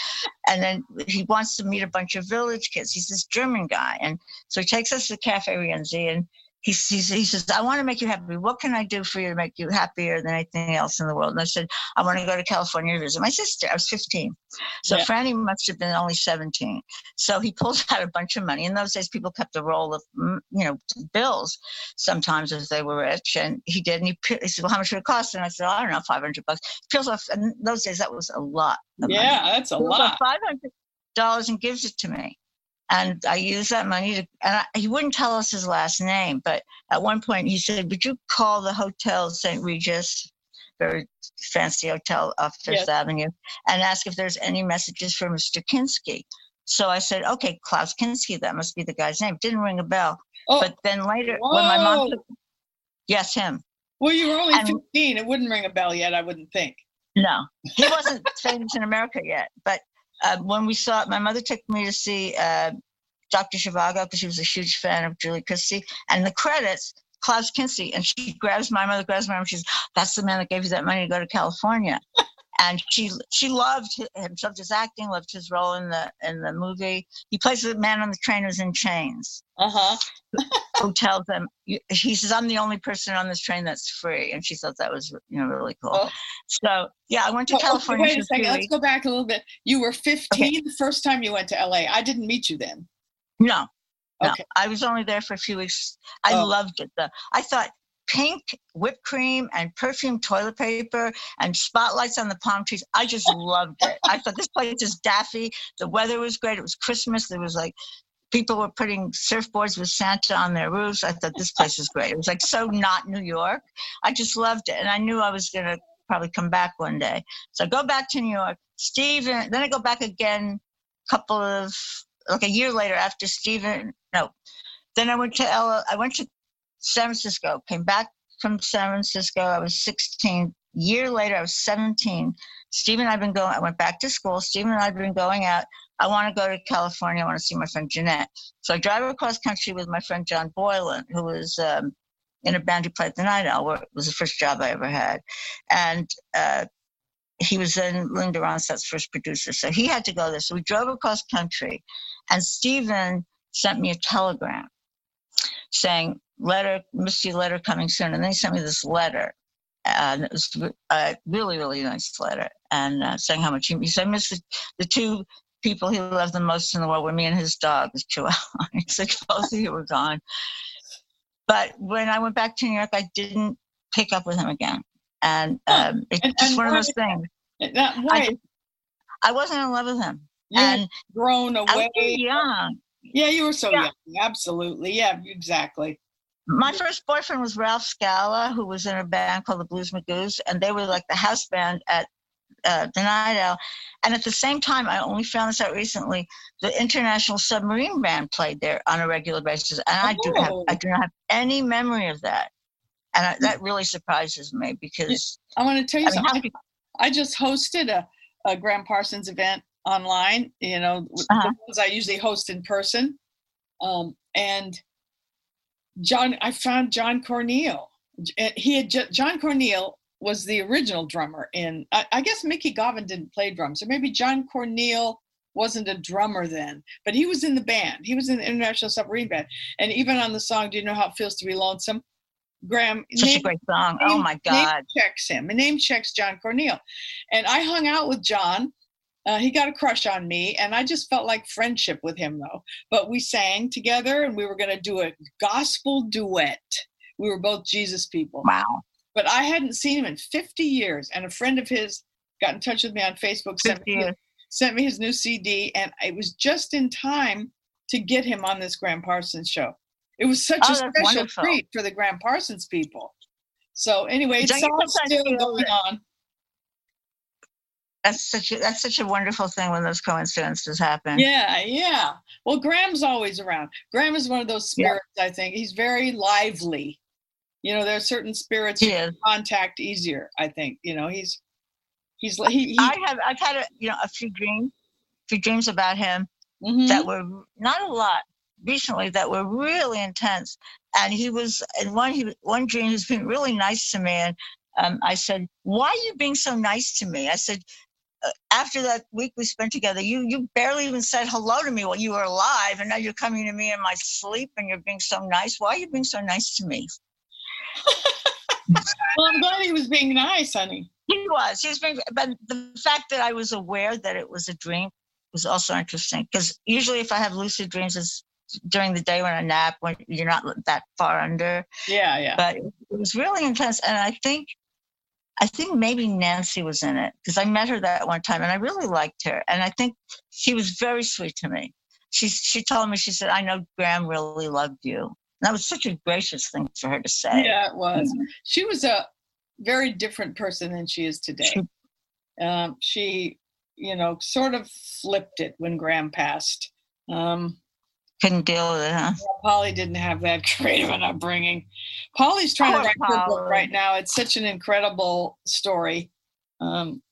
and then he wants to meet a bunch of village kids. He's this German guy, and so he takes us to Cafe Rienzi, and he, he says, "I want to make you happy. What can I do for you to make you happier than anything else in the world?" And I said, "I want to go to California to visit my sister." I was 15, so Yeah. Franny must have been only 17. So he pulls [LAUGHS] out a bunch of money. In those days, people kept a roll of mm, you know bills sometimes if they were rich, and he did. And he, he said, "Well, how much would it cost?" And I said, "I don't know, 500 bucks." He peels off, and in those days that was a lot. Of money Yeah, that's a lot. five hundred dollars and gives it to me, and I used that money to. And I, he wouldn't tell us his last name, but at one point he said, "Would you call the hotel St. Regis, very fancy hotel off Fifth Yes. Avenue, and ask if there's any messages for Mr. Kinski?" So I said, "Okay, Klaus Kinski. That must be the guy's name." Didn't ring a bell, Oh, but then later when my mom took, yes, him. well, you were only and- 15. It wouldn't ring a bell yet, I wouldn't think. No, he wasn't [LAUGHS] famous in America yet. But uh, when we saw, it, my mother took me to see uh, Dr. Zhivago because she was a huge fan of Julie Christie. And the credits, Klaus Kinski, and she grabs my mother, grabs my arm. She says, "That's the man that gave you that money to go to California." [LAUGHS] and she she loved him, loved his acting, loved his role in the in the movie. He plays the man on the train who's in chains Uh huh. [LAUGHS] who tells them he says i'm the only person on this train that's free and she thought that was you know really cool Oh. so yeah i went to Oh, okay, california wait a second. Let's go back a little bit. You were 15 the first time you went to LA. I didn't meet you then. no no Okay. i was only there for a few weeks i Oh. loved it though i thought pink whipped cream and perfume toilet paper and spotlights on the palm trees i just loved it i thought this place is daffy the weather was great it was christmas there was like people were putting surfboards with Santa on their roofs. I thought this place was great. It was like so not New York. I just loved it. And I knew I was going to probably come back one day. So I go back to New York. Steven, then I go back again a couple of, like a year later after Steven, no. Then I went to L. I went to San Francisco, came back from San Francisco. I was 16. Year later, I was 17. Steven and I've been going, I went back to school. Steven and I've been going out. I want to go to California. I want to see my friend Jeanette. So I drive across country with my friend John Boylan, who was um, in a band who played the Night Owl. It was the first job I ever had. And uh, he was then Linda Ronstadt's first producer. So he had to go there. So we drove across country. And Steven sent me a telegram saying, letter, missed your letter coming soon. And then he sent me this letter. And it was a really, really nice letter. And uh, saying how much he, he said, I miss the, the two people he loved the most in the world were me and his dog, his Chihuahua. [LAUGHS] he said, both of you were gone. But when I went back to New York, I didn't pick up with him again. And um, it's And- just and one of those things. That, I, why? just, I wasn't in love with him. you and grown I was away. young. Yeah, you were so Yeah. young. Absolutely. Yeah, exactly. My first boyfriend was Ralph Scala, who was in a band called the Blues Magoos, and they were like the house band at uh, Owl. And at the same time, I only found this out recently. The International Submarine Band played there on a regular basis, and I do have. I do not have any memory of that, and I, that really surprises me because I want to tell you I mean, something. how could, I just hosted a, a Gram Parsons event online, you know, Uh-huh. the ones I usually host in person. Um, and John, I found Jon Corneal. He had Jon Corneal was the original drummer in. I, I guess Mickey Gauvin didn't play drums, or maybe Jon Corneal wasn't a drummer then, but he was in the band. He was in the International Submarine Band, and even on the song "Do You Know How It Feels to Be Lonesome," Gram such a great song. Oh name- my name God! checks him. My name checks John Corneal. And I hung out with John. Uh, he got a crush on me, and I just felt like friendship with him, though. But we sang together, and we were going to do a gospel duet We were both Jesus people. Wow. But I hadn't seen him in 50 years. And a friend of his got in touch with me on Facebook, sent 50 me, years. sent me his new CD, and it was just in time to get him on this Gram Parsons show. It was such Oh, a special wonderful. treat for the Gram Parsons people. So anyway, it's all still going on. That's such a that's such a wonderful thing when those coincidences happen. Yeah, yeah. Well, Gram's always around. Graham is one of those Yeah. spirits, I think. He's very lively. You know, there are certain spirits He you contact easier, I think. You know, he's he's he, he I have I've had a you know a few dreams, few dreams about him mhm. that were not a lot recently that were really intense. And he was in one he one dream he's been really nice to me. And um, I said, "Why are you being so nice to me?" I said. "Uh, After that week we spent together, you you barely even said hello to me while you were alive, and now you're coming to me in my sleep, and you're being so nice. Why are you being so nice to me? [LAUGHS] well, I'm glad he was being nice, honey. He was. He was being, but the fact that I was aware that it was a dream was also interesting because usually if I have lucid dreams, it's during the day when I nap when you're not that far under. Yeah, yeah. But it was really intense, and I think, I think maybe Nancy was in it because I met her that one time and I really liked her, and I think she was very sweet to me. She she told me she said I know Gram really loved you. And that was such a gracious thing for her to say. Yeah, it was. She was a very different person than she is today. Um, she, you know, sort of flipped it when Gram passed. Um, Couldn't deal with it, huh? Polly didn't have that [LAUGHS] great of an upbringing. Polly's trying to write her book right now. It's such an incredible story. Um,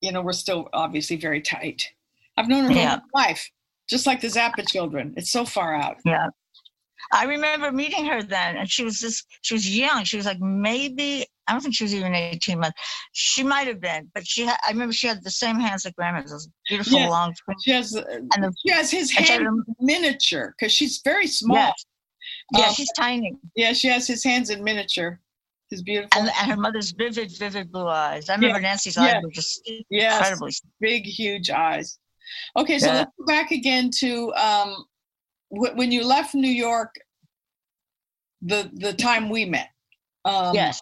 you know, we're still obviously very tight. I've known her Yeah. whole life, just like the Zappa children. It's so far out. Yeah. I remember meeting her then, and she was just, She was young. She was like maybe I don't think she was even eighteen months. She might have been, but she. Had, I remember she had the same hands that Grandma. Those beautiful Yeah. long. She has, uh, And the, she has his and hand miniature because she's very small. yes. yeah, Um, she's tiny, Yeah, she has his hands in miniature. His beautiful. and, and her mother's vivid, vivid blue eyes. I remember Nancy's yeah. eyes were just yes, incredibly. big, huge eyes. Okay, so Yeah. let's go back again to um, when you left New York. The the time we met. Um, yes,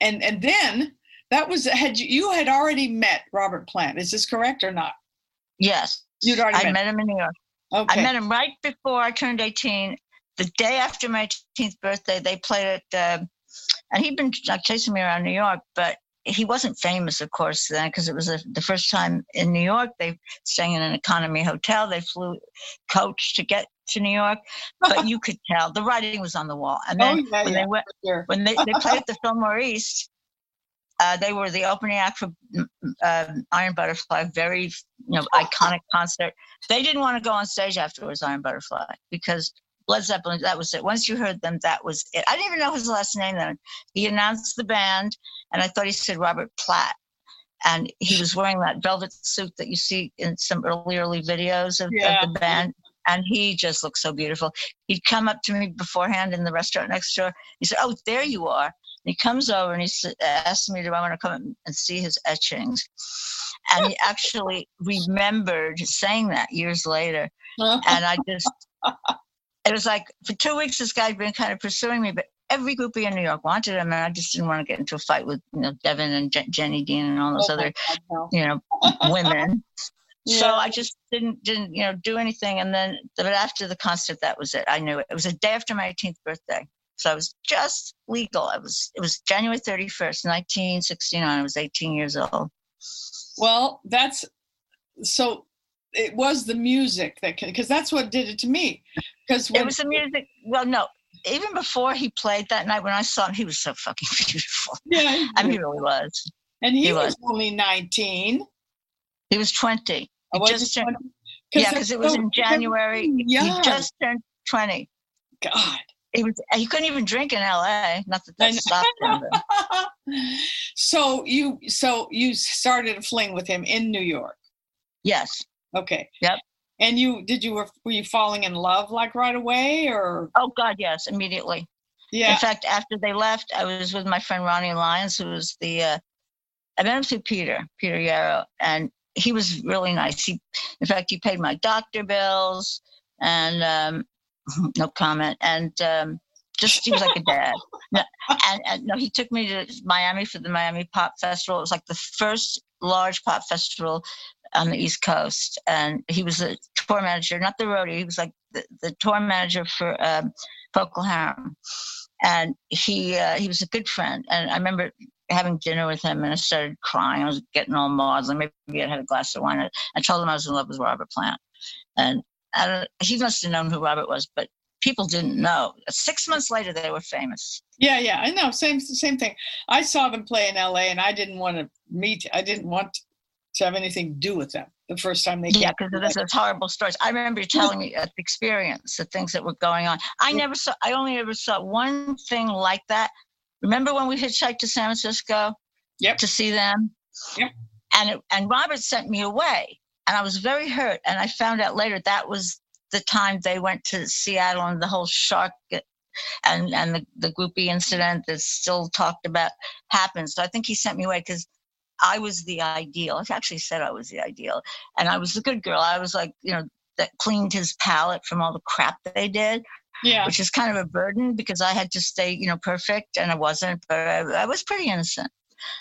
and and then that was had you, you had already met Robert Plant. Is this correct or not? yes. You'd already I met. met him in New York. Okay. I met him right before I turned 18. The day after my 18th birthday, they played at, uh, and he'd been like chasing me around New York, but he wasn't famous, of course, then because it was the the first time in New York. They staying in an economy hotel. They flew coach to get to New York, but you could tell the writing was on the wall. And oh then yeah, when yeah, they went, sure. when they, they played at the [LAUGHS] Fillmore East, uh, they were the opening act for um, Iron Butterfly, very you know iconic concert. They didn't want to go on stage afterwards, Iron Butterfly, because Led Zeppelin, that was it. Once you heard them, that was it. I didn't even know his last name then. He announced the band, and I thought he said Robert Platt. And he was wearing that velvet suit that you see in some early, early videos of, Yeah. of the band. And he just looked so beautiful. He'd come up to me beforehand in the restaurant next door. He said, Oh, there you are. And he comes over and he asks me, Do I want to come and see his etchings? And he actually remembered saying that years later. Uh-huh. And I just, it was like for two weeks, this guy had been kind of pursuing me, but every groupie in New York wanted him. And I just didn't want to get into a fight with, you know, Devin and Je- Jenny Dean and all those Oh, other, God, you know, [LAUGHS] women. So I just didn't didn't you know do anything, and then but after the concert, that was it. I knew it. It was a day after my 18th birthday, so I was just legal. I was it was January 31st, 1969. I was 18 years old. Well, that's so. It was the music that because that's what did it to me. Because It was the music. Well, no, even before he played that night when I saw him, he was so fucking [LAUGHS] beautiful. yeah, I mean, he really was. and he, he was, was. only nineteen. He was 20. I He oh, wasn't just turned, 20? yeah, because it was so- in January. Yeah, He just turned 20. God. He was. He couldn't even drink in L.A. Not that that stopped him. [LAUGHS] So you so you started a fling with him in New York. yes. Okay. Yep. And you did you were were you falling in love like right away or Oh God, yes, immediately. Yeah. In fact, after they left, I was with my friend Ronnie Lyons, who was the, uh, I met him through Peter, Peter Yarrow, and he was really nice. He, in fact, he paid my doctor bills and um, [LAUGHS] no comment. And um, Just he was like a dad. [LAUGHS] No, and, and no, he took me to Miami for the Miami Pop Festival. It was like the first large pop festival on the East Coast, and he was the tour manager, not the roadie. He was like the, the tour manager for um, Procol Harum, and he uh, he was a good friend. And I remember having dinner with him, and I started crying. I was getting all maudlin. Maybe I had a glass of wine. I told him I was in love with Robert Plant, and I don't, he must have known who Robert was, but people didn't know. Six months later, they were famous. Yeah, yeah, I know. Same, same thing. I saw them play in L.A. and I didn't want to meet. I didn't want to have anything to do with them the first time they. Came. Yeah, because there's those horrible stories. I remember you telling me uh, the experience, the things that were going on. I never saw. I only ever saw one thing like that. Remember when we hitchhiked to San Francisco Yep. to see them? Yep. And it, and Robert sent me away, and I was very hurt. And I found out later that was the time they went to Seattle and the whole shark and and the, the groupie incident that's still talked about happened. So I think he sent me away because I was the ideal. He actually said I was the ideal, and I was the good girl. I was like, you know, that cleaned his palate from all the crap that they did, Yeah. which is kind of a burden because I had to stay, you know, perfect, and I wasn't. But I, I was pretty innocent.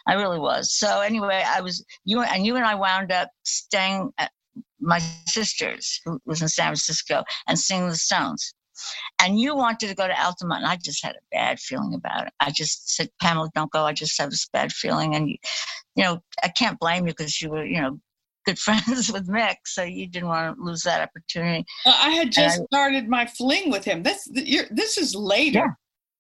I really was. So anyway, I was you and you and I wound up staying at my sister's, who was in San Francisco, and singing the Stones. And you wanted to go to Altamont, and I just had a bad feeling about it. I just said, Pamela, don't go. I just have this bad feeling, and you, you know, I can't blame you because you were, you know, good [LAUGHS] friends with Mick, so you didn't want to lose that opportunity. Uh, I had just I- started my fling with him. This you're, this is later. Yeah.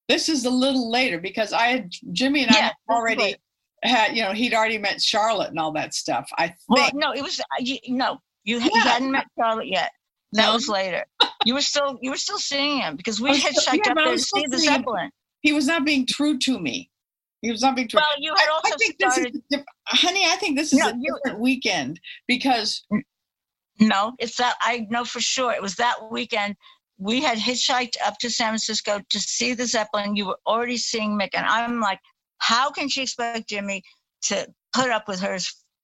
This is a little later because I had Jimmy and I Yeah, had already had you know he'd already met Charlotte and all that stuff. I Well, no, it was uh, you, no, you, you Yeah. hadn't met Charlotte yet. That No. was later. You were still you were still seeing him because we had still- checked yeah, up there to see the. Zeppelin. he was not being true to me. He was not being true. Well, you had also I think this is, started. honey. I think this is No, a you- different weekend because No, it's that I know for sure. It was that weekend. We had hitchhiked up to San Francisco to see the Zeppelin. You were already seeing Mick, and I'm like, how can she expect Jimmy to put up with her,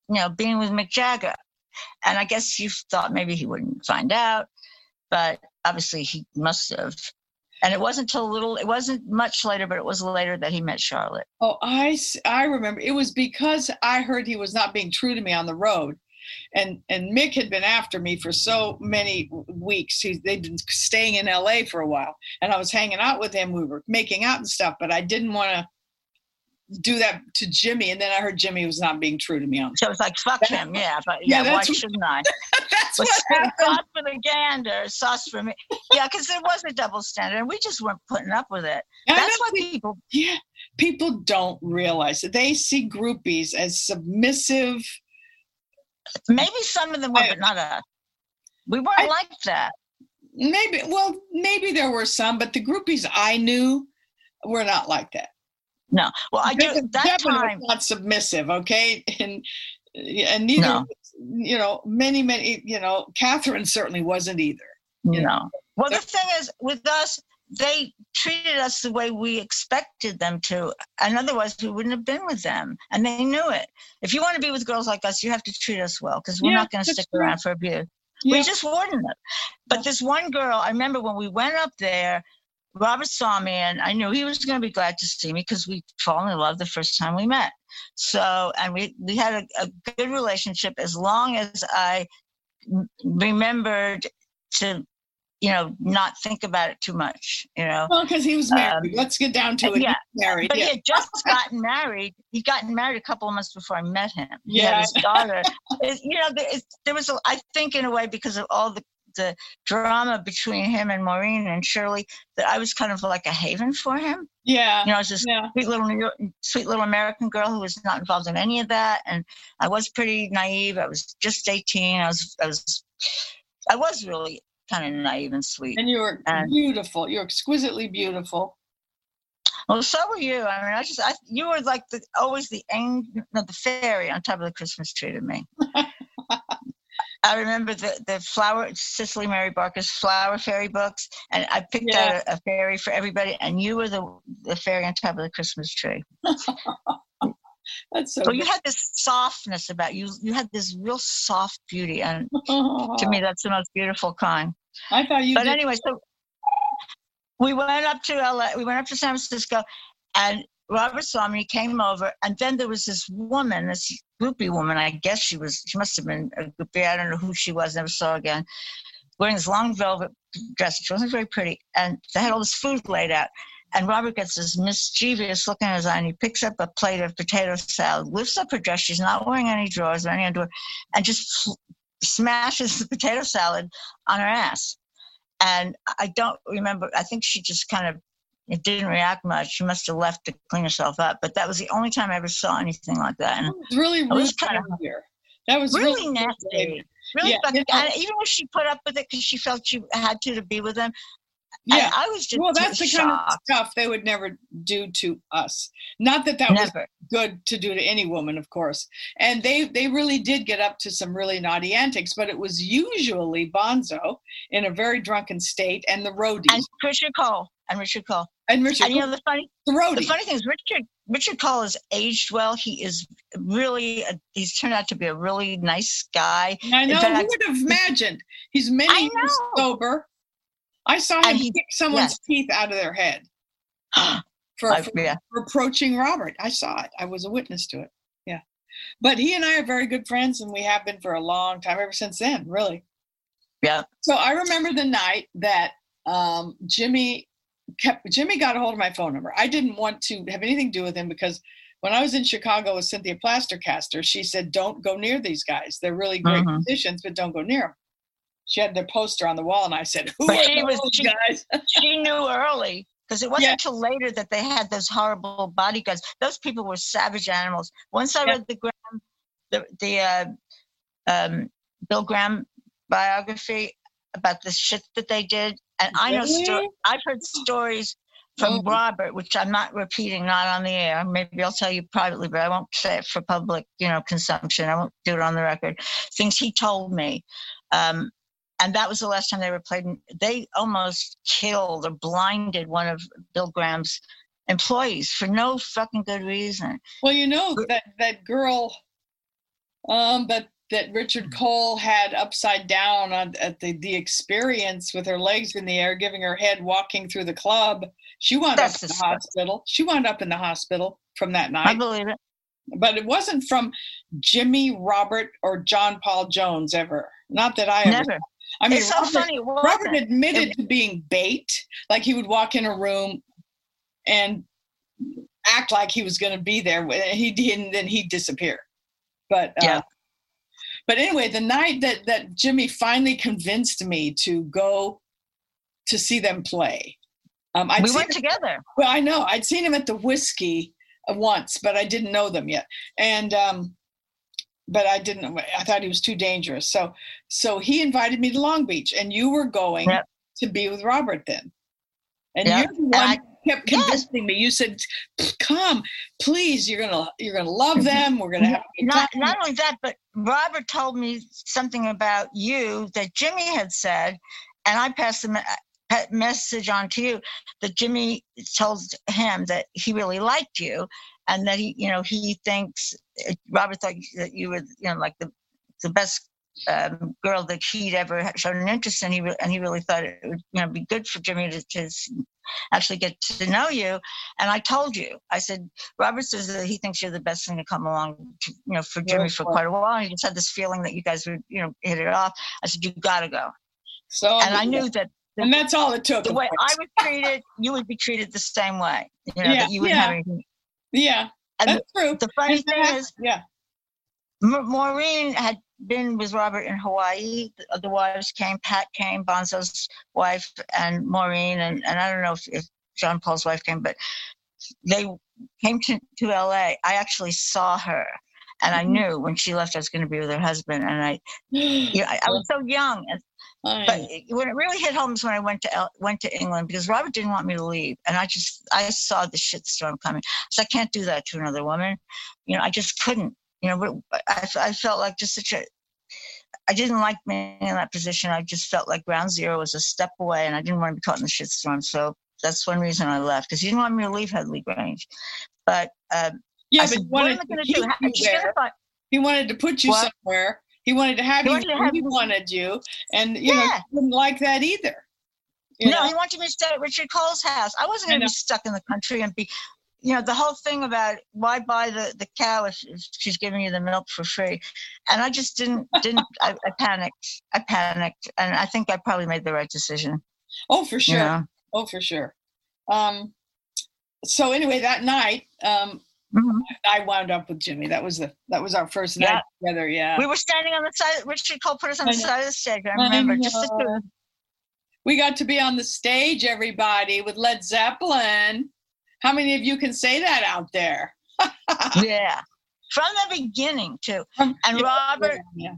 you know, being with Mick Jagger? And I guess you thought maybe he wouldn't find out, but obviously he must have. And it wasn't till a little. It wasn't much later, but it was later that he met Charlotte. Oh, I, I remember. It was because I heard he was not being true to me on the road, and and Mick had been after me for so many weeks. He, they'd been staying in L.A. for a while, and I was hanging out with him. We were making out and stuff, but I didn't want to do that to Jimmy. And then I heard Jimmy was not being true to me on. So it's like fuck him, yeah, but Yeah, yeah, why shouldn't I? [LAUGHS] That's But what happened. sauce for the gander, sauce for me. Yeah, because there was a double standard, and we just weren't putting up with it. I That's why people. yeah, people don't realize that they see groupies as submissive. Maybe some of them were, I- but not us. We weren't I- like that. Maybe, well, maybe there were some, but the groupies I knew were not like that. No. Well, I do. That time, not submissive, okay, and and neither, No. you know, many many, you know, Catherine certainly wasn't either. you Yeah. know. Well, the thing is, with us, they treated us the way we expected them to, and otherwise we wouldn't have been with them, and they knew it. If you want to be with girls like us, you have to treat us well, because we're Yeah, not going to stick true. around for abuse. Yeah. We just wouldn't have. But this one girl, I remember when we went up there, Robert saw me and I knew he was going to be glad to see me because we fall in love the first time we met. So, and we, we had a, a good relationship as long as I remembered to, you know, not think about it too much, you know. Well, because he was married. Um, Let's get down to it. yeah, married. But yeah. he had just gotten married. He'd gotten married a couple of months before I met him. He Yeah. had his daughter. It- you know, there, it, there was, a, I think, in a way, because of all the, the drama between him and Maureen and Shirley, that I was kind of like a haven for him. yeah. You know, I was this Yeah. sweet little New York, sweet little American girl who was not involved in any of that, and I was pretty naive. I was just eighteen. I was, I was, I was really kind of naive and sweet. And you were And- beautiful. You're exquisitely beautiful. Well, so were you. I mean, I just, I, you were like the always the angel, no, the fairy on top of the Christmas tree to me. [LAUGHS] I remember the the flower Cicely Mary Barker's flower fairy books, and I picked Yeah. out a, a fairy for everybody, and you were the the fairy on top of the Christmas tree. [LAUGHS] That's so. So you had this softness about you. You had this real soft beauty, and to me, [LAUGHS] that's the most beautiful kind. I thought you But did. anyway, so we went up to LA, we went up to San Francisco, and Robert saw me, came over, and then there was this woman, this groupie woman, I guess she was, she must have been a groupie, I don't know who she was, never saw again, wearing this long velvet dress. She wasn't very pretty, and they had all this food laid out. And Robert gets this mischievous look in his eye, and he picks up a plate of potato salad, lifts up her dress, she's not wearing any drawers or any underwear, and just smashes the potato salad on her ass. And I don't remember, I think she just kind of it didn't react much. She must have left to clean herself up. But that was the only time I ever saw anything like that. And was really I was kinda- behavior. That was really really nasty. Really, Yeah, but you know- and even when she put up with it because she felt she had to to be with him, Yeah. I, I was just Well, that's the kind of stuff they would never do to us. Not that that was good to do to any woman, of course. And they they really did get up to some really naughty antics, but it was usually Bonzo in a very drunken state and the roadies And Richard Cole and Richard Cole. and Richard And you know the funny the the funny thing is Richard Richard Cole has aged well. He is really a, he's turned out to be a really nice guy. I know. fact- who would have imagined? He's many years sober. I saw him he- kick someone's yes. teeth out of their head [GASPS] for, I- for yeah. for approaching Robert. I saw it. I was a witness to it. Yeah. But he and I are very good friends, and we have been for a long time, ever since then, really. Yeah. So I remember the night that um, Jimmy kept Jimmy got a hold of my phone number. I didn't want to have anything to do with him because when I was in Chicago with Cynthia Plastercaster, she said, "Don't go near these guys. They're really great Mhm. musicians, but don't go near them." She had their poster on the wall, and I said, "Who But are she was- she- guys?" [LAUGHS] she knew early because it wasn't Yeah. until later that they had those horrible bodyguards. Those people were savage animals. Once I Yeah. read the Graham, the the uh, um, Bill Graham biography about the shit that they did, and I know sto- I've heard stories from Oh. Robert, which I'm not repeating, not on the air. Maybe I'll tell you privately, but I won't say it for public, you know, consumption. I won't do it on the record. Things he told me. Um, and that was the last time they were played. They almost killed or blinded one of Bill Graham's employees for no fucking good reason. Well, you know that that girl, um, that that Richard Cole had upside down on at the the experience with her legs in the air, giving her head walking through the club. She wound That's up in the disgusting. hospital. She wound up in the hospital from that night. I believe it. but it wasn't from Jimmy, Robert, or John Paul Jones ever. Not that I ever. Never. I mean, it's so Robert, funny. it Robert admitted to being bait. Like he would walk in a room and act like he was going to be there. and He didn't, then he'd disappear. But uh, Yeah. But anyway, the night that that Jimmy finally convinced me to go to see them play, um, I'd we went together. well, I know. I'd seen him at the Whisky once, but I didn't know them yet. And um, but I didn't. I thought he was too dangerous. So so he invited me to Long Beach, and you were going Yep. to be with Robert then. And Yep. you're the one I- who kept Yes. convincing me. You said, "Come, please. You're gonna you're gonna love mm-hmm. them. We're gonna have Not, not only that, but Robert told me something about you that Jimmy had said, and I passed the uh, message on to you that Jimmy told him that he really liked you, and that he, you know, he thinks Robert thought that you were, you know, like the the best um, girl that he'd ever shown an interest in. He re- and he really thought it would, you know, be good for Jimmy to, to actually get to know you. And I told you, I said, Robert says that he thinks you're the best thing to come along, to, you know, for Jimmy for quite a while. He just had this feeling that you guys would, you know, hit it off. I said, you got to go. So And I knew that and that's all it took. the way. I was treated, you would be treated the same way. You know, Yeah, that you wouldn't yeah. have anything. Yeah, And that's true. the funny And thing is, yeah, Maureen had been with Robert in Hawaii. The, the wives came, Pat came, Bonzo's wife, and Maureen, and, and I don't know if, if John Paul's wife came, but they came to, to LA. I actually saw her. And I Mhm. knew when she left, I was going to be with her husband. And I, [GASPS] yeah, I, I was so young. And, But it- when it really hit home is when I went to went to England because Robert didn't want me to leave, and I just I saw the shitstorm coming. So I can't do that to another woman. You know, I just couldn't. You know, but I, I felt like just such a. I didn't like being in that position. I just felt like ground zero was a step away, and I didn't want to be caught in the shitstorm. So that's one reason I left because he didn't want me to leave Headley Grange. But um, yeah, I but said, what am wanted I to going to do? You she's gonna there. find- He wanted to put you What? somewhere. He wanted to have He you. wanted have he me- wanted you, and you know, Yeah. you didn't like that either. You no, know? he wanted me to stay at Richard Cole's house. I wasn't going to be stuck in the country and be, you know, the whole thing about why buy the, the cow if, if she's giving you the milk for free. And I just didn't, didn't, I, I panicked. I panicked. And I think I probably made the right decision. Oh, for You sure. know? Oh, for sure. Um, so anyway, that night, um, Mhm. I wound up with Jimmy. That was the that was our first Yeah. night together. Yeah. We were standing on the side, Richard Cole put us on the side of the stage. I I remember just the two. we got to be on the stage, everybody, with Led Zeppelin. How many of you can say that out there? [LAUGHS] Yeah. From the beginning, too. And yeah, Robert, yeah.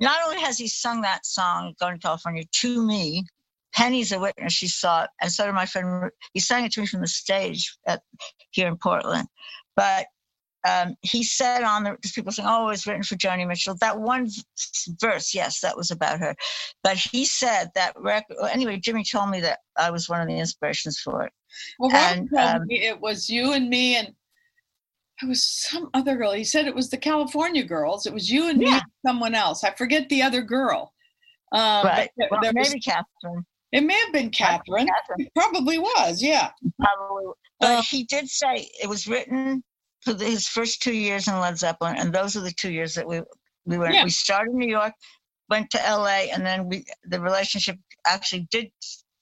not only has he sung that song, Going to California, to me, Penny's a witness. She saw it. And so did my friend. He sang it to me from the stage at, here in Portland. But um, he said on the, because people saying, oh, it was written for Joni Mitchell. That one verse, yes, that was about her. But he said that record, well, anyway, Jimmy told me that I was one of the inspirations for it. Well, And, um, me it was you and me, and it was some other girl. He said it was the California girls. It was you and me and someone else. I forget the other girl. Um, right. there- Well, there was- maybe Catherine. it may have been Catherine. Catherine. It probably was. Yeah. Probably. But Uh, he did say it was written his first two years in Led Zeppelin, and those are the two years that we we went. Yeah. We started in New York, went to L.A., and then we the relationship actually did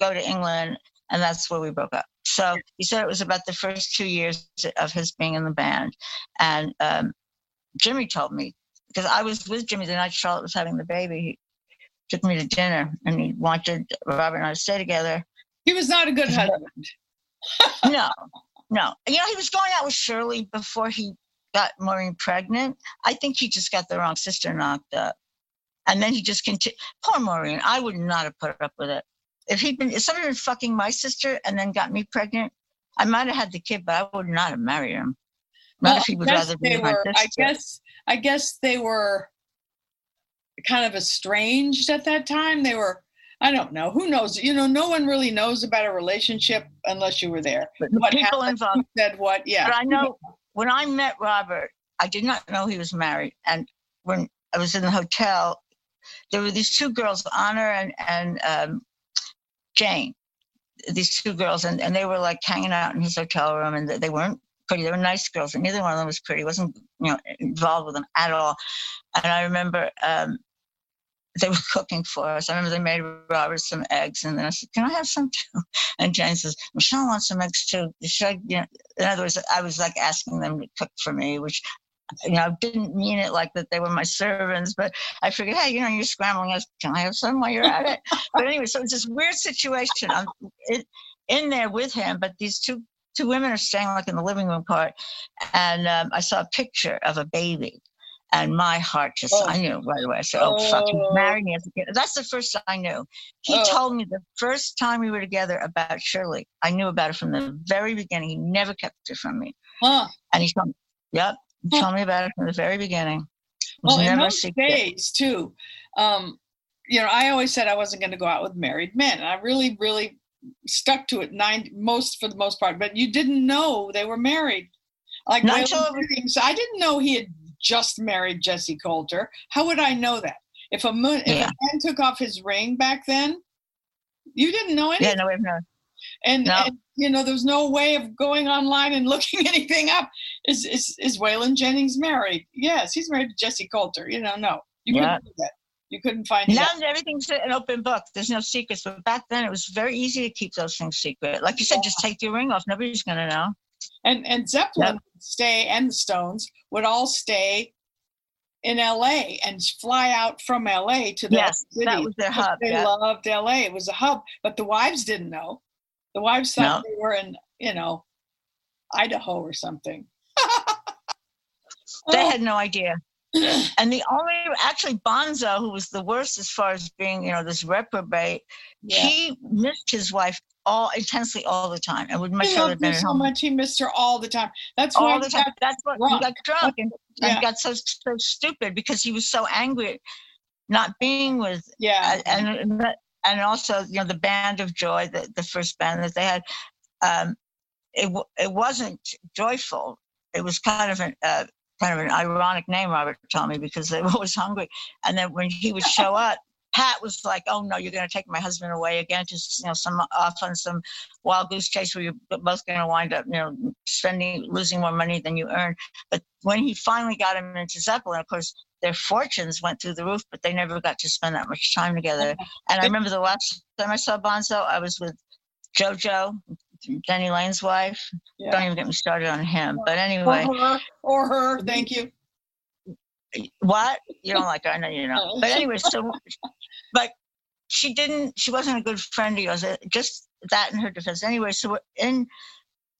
go to England, and that's where we broke up. So he said it was about the first two years of his being in the band, and um, Jimmy told me because I was with Jimmy the night Charlotte was having the baby. He took me to dinner, and he wanted Robert and I to stay together he was not a good husband. no, no. You know, he was going out with Shirley before he got Maureen pregnant. I think he just got the wrong sister knocked up. And then he just continued. Poor Maureen. I would not have put up with it. If he'd been, if somebody had been fucking my sister and then got me pregnant, I might have had the kid, but I would not have married him. Not Well, if he would rather be my were. sister. I guess. I guess they were kind of estranged at that time. They were. I don't know. Who knows? You know, no one really knows about a relationship unless you were there. But the what people happened, involved. Said what? Yeah. But I know when I met Robert, I did not know he was married. And when I was in the hotel, there were these two girls, Honor and, and um, Jane, these two girls, and, and they were like hanging out in his hotel room, and they- they weren't pretty. They were nice girls, and neither one of them was pretty. wasn't you know involved with them at all. And I remember um, they were [LAUGHS] cooking for us. I remember they made Robert some eggs, and then I said, "Can I have some too?" [LAUGHS] And Jane says, "Michelle wants some eggs too. Should I?" You know, in other words, I was like asking them to cook for me, which you know, I didn't mean it like that they were my servants, but I figured, hey, you know, you're scrambling eggs. Can I have some while you're at it? [LAUGHS] but anyway, so it's this weird situation. I'm in, in there with him, but these two two women are staying like in the living room part, and um, I saw a picture of a baby. And my heart just, Oh. I knew right away. I said, oh, fuck, Oh. married me as a kid. That's the first I knew. He Oh. told me the first time we were together about Shirley. I knew about it from the very beginning. He never kept it from me. Huh. And he told me, yep, he told me about it from the very beginning. Well, in those days too, um, you know, I always said I wasn't going to go out with married men. And I really, really stuck to it nine most for the most part. But you didn't know they were married. Like Not Waylon until it was- Jennings, I didn't know he had just married Jessi Colter. How would I know that? If a moon, if a man took off his ring back then, you didn't know anything. Yeah, no, we've known. And, No. and you know, there's no way of going online and [LAUGHS] looking anything up. Is is is Waylon Jennings married? Yes, he's married to Jessi Colter. You know, no, you Yeah. couldn't do that. You couldn't find it. Now that everything's an open book. There's no secrets. But back then, it was very easy to keep those things secret. Like you said, just take your ring off. Nobody's going to know. And and Zeppelin would stay and the Stones would all stay in L.A. and fly out from L.A. to the Yes, city. that was their hub. They yeah. loved L.A. It was a hub, but the wives didn't know. The wives thought they were in, you know, Idaho or something. They [LAUGHS] had no idea. And the only, actually, Bonzo, who was the worst as far as being, you know, this reprobate, Yeah. he missed his wife all intensely all the time and would much He rather been at so home much. He missed her all the time. That's why all the he time. got- That's what drunk. he got drunk and, Yeah. and got so so stupid because he was so angry at not being with yeah. and and, and also you know the band of joy the, the first band that they had um it it wasn't joyful it was kind of an uh, kind of an ironic name robert told me because they were [LAUGHS] always hungry and then when he would show [LAUGHS] up Pat was like, "Oh no, you're going to take my husband away again to you know some off on some wild goose chase where you're both going to wind up you know spending losing more money than you earn." But when he finally got him into Zeppelin, of course, their fortunes went through the roof, but they never got to spend that much time together. And I remember the last time I saw Bonzo, I was with JoJo, Denny Laine's wife. Don't even get me started on him. But Or anyway, her, or her. Thank you. What you don't like her? I know you don't. But anyway, [LAUGHS] so but she didn't. She wasn't a good friend of yours. Just that in her defense. Anyway, so we're in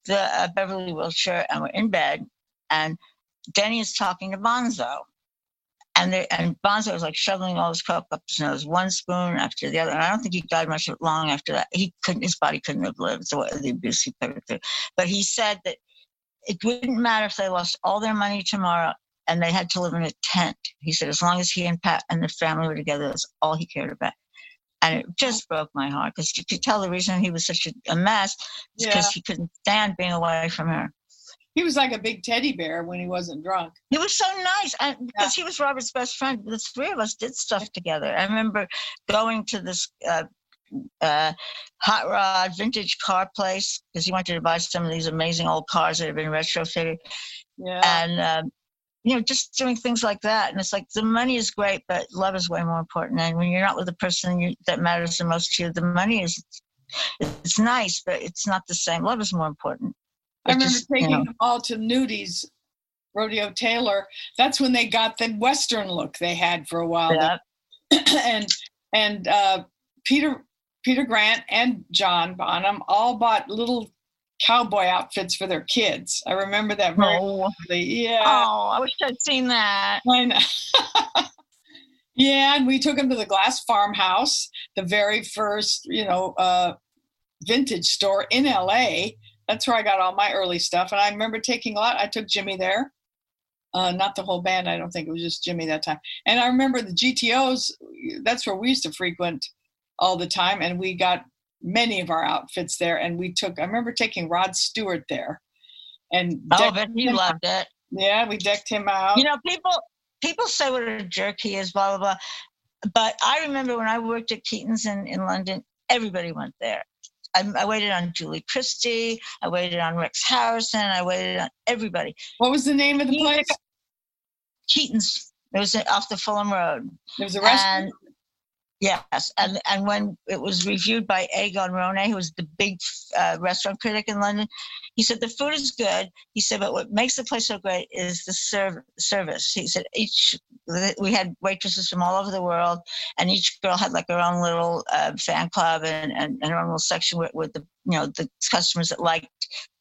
the uh, Beverly Wilshire and we're in bed, and Denny is talking to Bonzo. And, they, and Bonzo was like shoveling all his coke up his nose, one spoon after the other. And I don't think he died much long after that. He couldn't, his body couldn't have lived the, the abuse he put through. But he said that it wouldn't matter if they lost all their money tomorrow and they had to live in a tent. He said, as long as he and Pat and the family were together, that's all he cared about. And it just broke my heart because you could tell the reason he was such a, mess is because Yeah. he couldn't stand being away from her. He was like a big teddy bear when he wasn't drunk. He was so nice, and because he was Robert's best friend, the three of us did stuff together. I remember going to this uh, uh, hot rod vintage car place because he wanted to buy some of these amazing old cars that had been retrofitted, Yeah. and um, you know, just doing things like that. And it's like the money is great, but love is way more important. And when you're not with the person you, that matters the most to you, the money is it's nice, but it's not the same. Love is more important. I remember just, you taking know. them all to Nudie's Rodeo Tailor. That's when they got the Western look they had for a while. Yeah. [CLEARS THROAT] and and uh, Peter Peter Grant and John Bonham all bought little cowboy outfits for their kids. I remember that very Oh. Yeah. oh, I wish I'd seen that. I know. [LAUGHS] yeah, and we took him to the Glass Farmhouse, the very first, you know, uh, vintage store in LA. That's where I got all my early stuff. And I remember taking a lot. I took Jimmy there. Uh, not the whole band. I don't think it was just Jimmy that time. And I remember the GTOs. That's where we used to frequent all the time, and we got many of our outfits there. And we took. I remember taking Rod Stewart there, and Oh, but he loved it. yeah, we decked him out. You know, people people say what a jerk he is, blah blah blah. But I remember when I worked at Keaton's in, in London, everybody went there. I, I waited on Julie Christie. I waited on Rex Harrison. I waited on everybody. what was the name of the He- place? Keaton's. It was off the Fulham Road. There was a restaurant. Yes, and and when it was reviewed by Egon Ronay, who was the big uh, restaurant critic in London, he said the food is good. He said, but what makes the place so great is the serv- service. He said each we had waitresses from all over the world, and each girl had like her own little uh, fan club and, and, and her own little section with, with the you know the customers that liked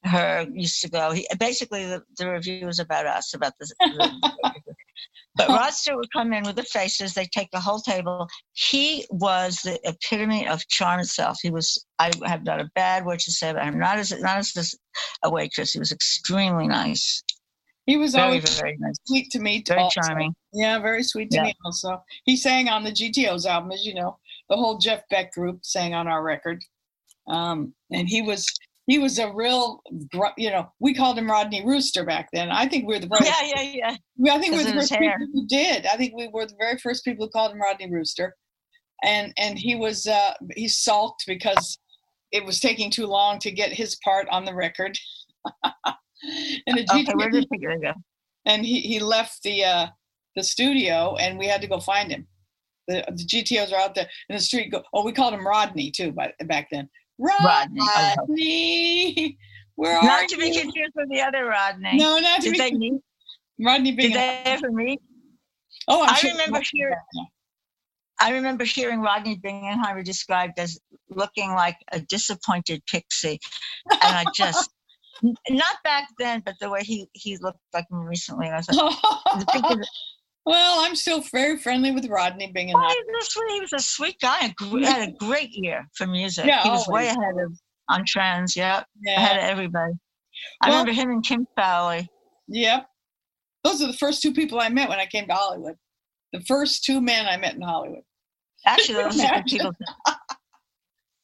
her used to go. He, basically, the, the review was about us, about the. the but Rod Stewart would come in with the faces. They take the whole table. He was the epitome of charm itself. He was. I have not a bad word to say about him. Not as not as this, a waitress. He was extremely nice. He was Very always very nice. sweet to me. Very also. charming. Yeah, very sweet to Yeah. me also. He sang on the GTO's album, as you know. The whole Jeff Beck group sang on our record. Um, and he was he was a real, you know, we called him Rodney Rooster back then. I think we were the very, Yeah yeah yeah. we- I think we were the first hair. people who did. I think we were the very first people who called him Rodney Rooster. And and he was uh, he sulked because it was taking too long to get his part on the record. [LAUGHS] and the Okay, did the figure go? and he, he left the uh, the studio and we had to go find him. The, the GTOs are out there in the street. Go, oh, we called him Rodney too, but back then. Rodney. Rodney, where are Not to be confused with the other Rodney. No, not to Did be. they meet? Rodney being. Did they ever meet? oh, I'm I sure remember hearing- I remember hearing Rodney Bingenheimer described as looking like a disappointed pixie, and I just not back then, but the way he he looked like me recently. I was like, [LAUGHS] well, I'm still very friendly with Rodney being in oh, he, was a sweet, he was a sweet guy. gr- had a great year for music. Yeah, he was way ahead of on trends. Yeah, ahead Yeah. of everybody. I Well- remember him and Kim Fowley. Yep. Those are the first two people I met when I came to Hollywood. The first two men I met in Hollywood. Actually, [LAUGHS] those are the people. [LAUGHS]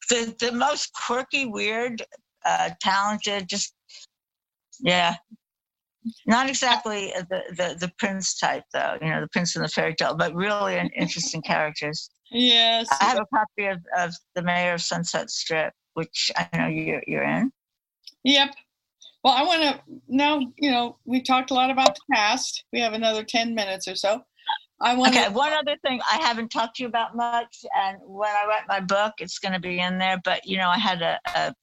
The the most quirky, weird, uh, talented, just yeah. Not exactly the, the the prince type, though. You know, the prince in the fairy tale, but really an interesting characters. Yes. I have a copy of, of the Mayor of Sunset Strip, which I know you're you're in. Yep. Well, I want to now, you know, we talked a lot about the past. We have another 10 minutes or so. I want Okay, one other thing I haven't talked to you about much, and when I write my book, it's going to be in there. But you know, I had a, a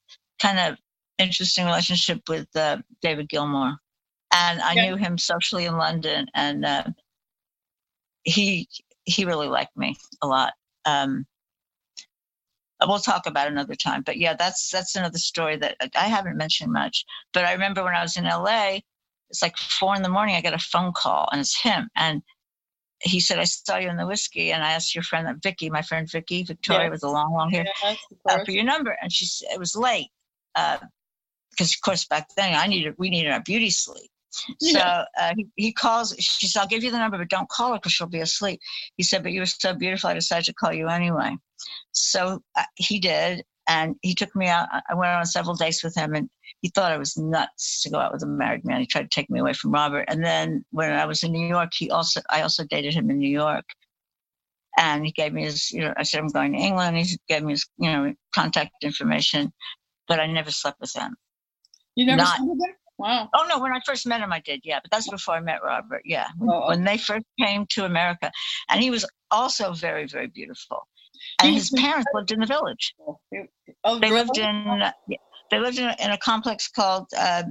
kind of interesting relationship with uh, David Gilmour, and I Okay. knew him socially in London, and uh, he he really liked me a lot. Um, we'll talk about another time, but yeah, that's that's another story that I haven't mentioned much. But I remember when I was in LA, it's like four in the morning. I get a phone call, and it's him, and he said, "I saw you in the Whisky," and I asked your friend, that Vicky, my friend Vicky Victoria, Yes. with the long, long hair, yes, uh, for your number, and she said it was late because, of course, back then I needed we needed our beauty sleep. [LAUGHS] So Yeah. uh, he, he calls. She said, "I'll give you the number, but don't call her because she'll be asleep." He said, "But you were so beautiful, I decided to call you anyway." So uh, he did, and he took me out. I went on several dates with him, and he thought I was nuts to go out with a married man. He tried to take me away from Robert. And then when I was in New York, he also I also dated him in New York. And he gave me his, you know, I said I'm going to England. He gave me his, you know, contact information, but I never slept with him. You never not- slept with him? Wow. Oh no, when I first met him, I did, yeah. But that's before I met Robert, yeah. When, Oh, when they first came to America, and he was also very, very beautiful. And his parents lived in the village. Oh, They lived in, they lived in a, in a complex called, uh,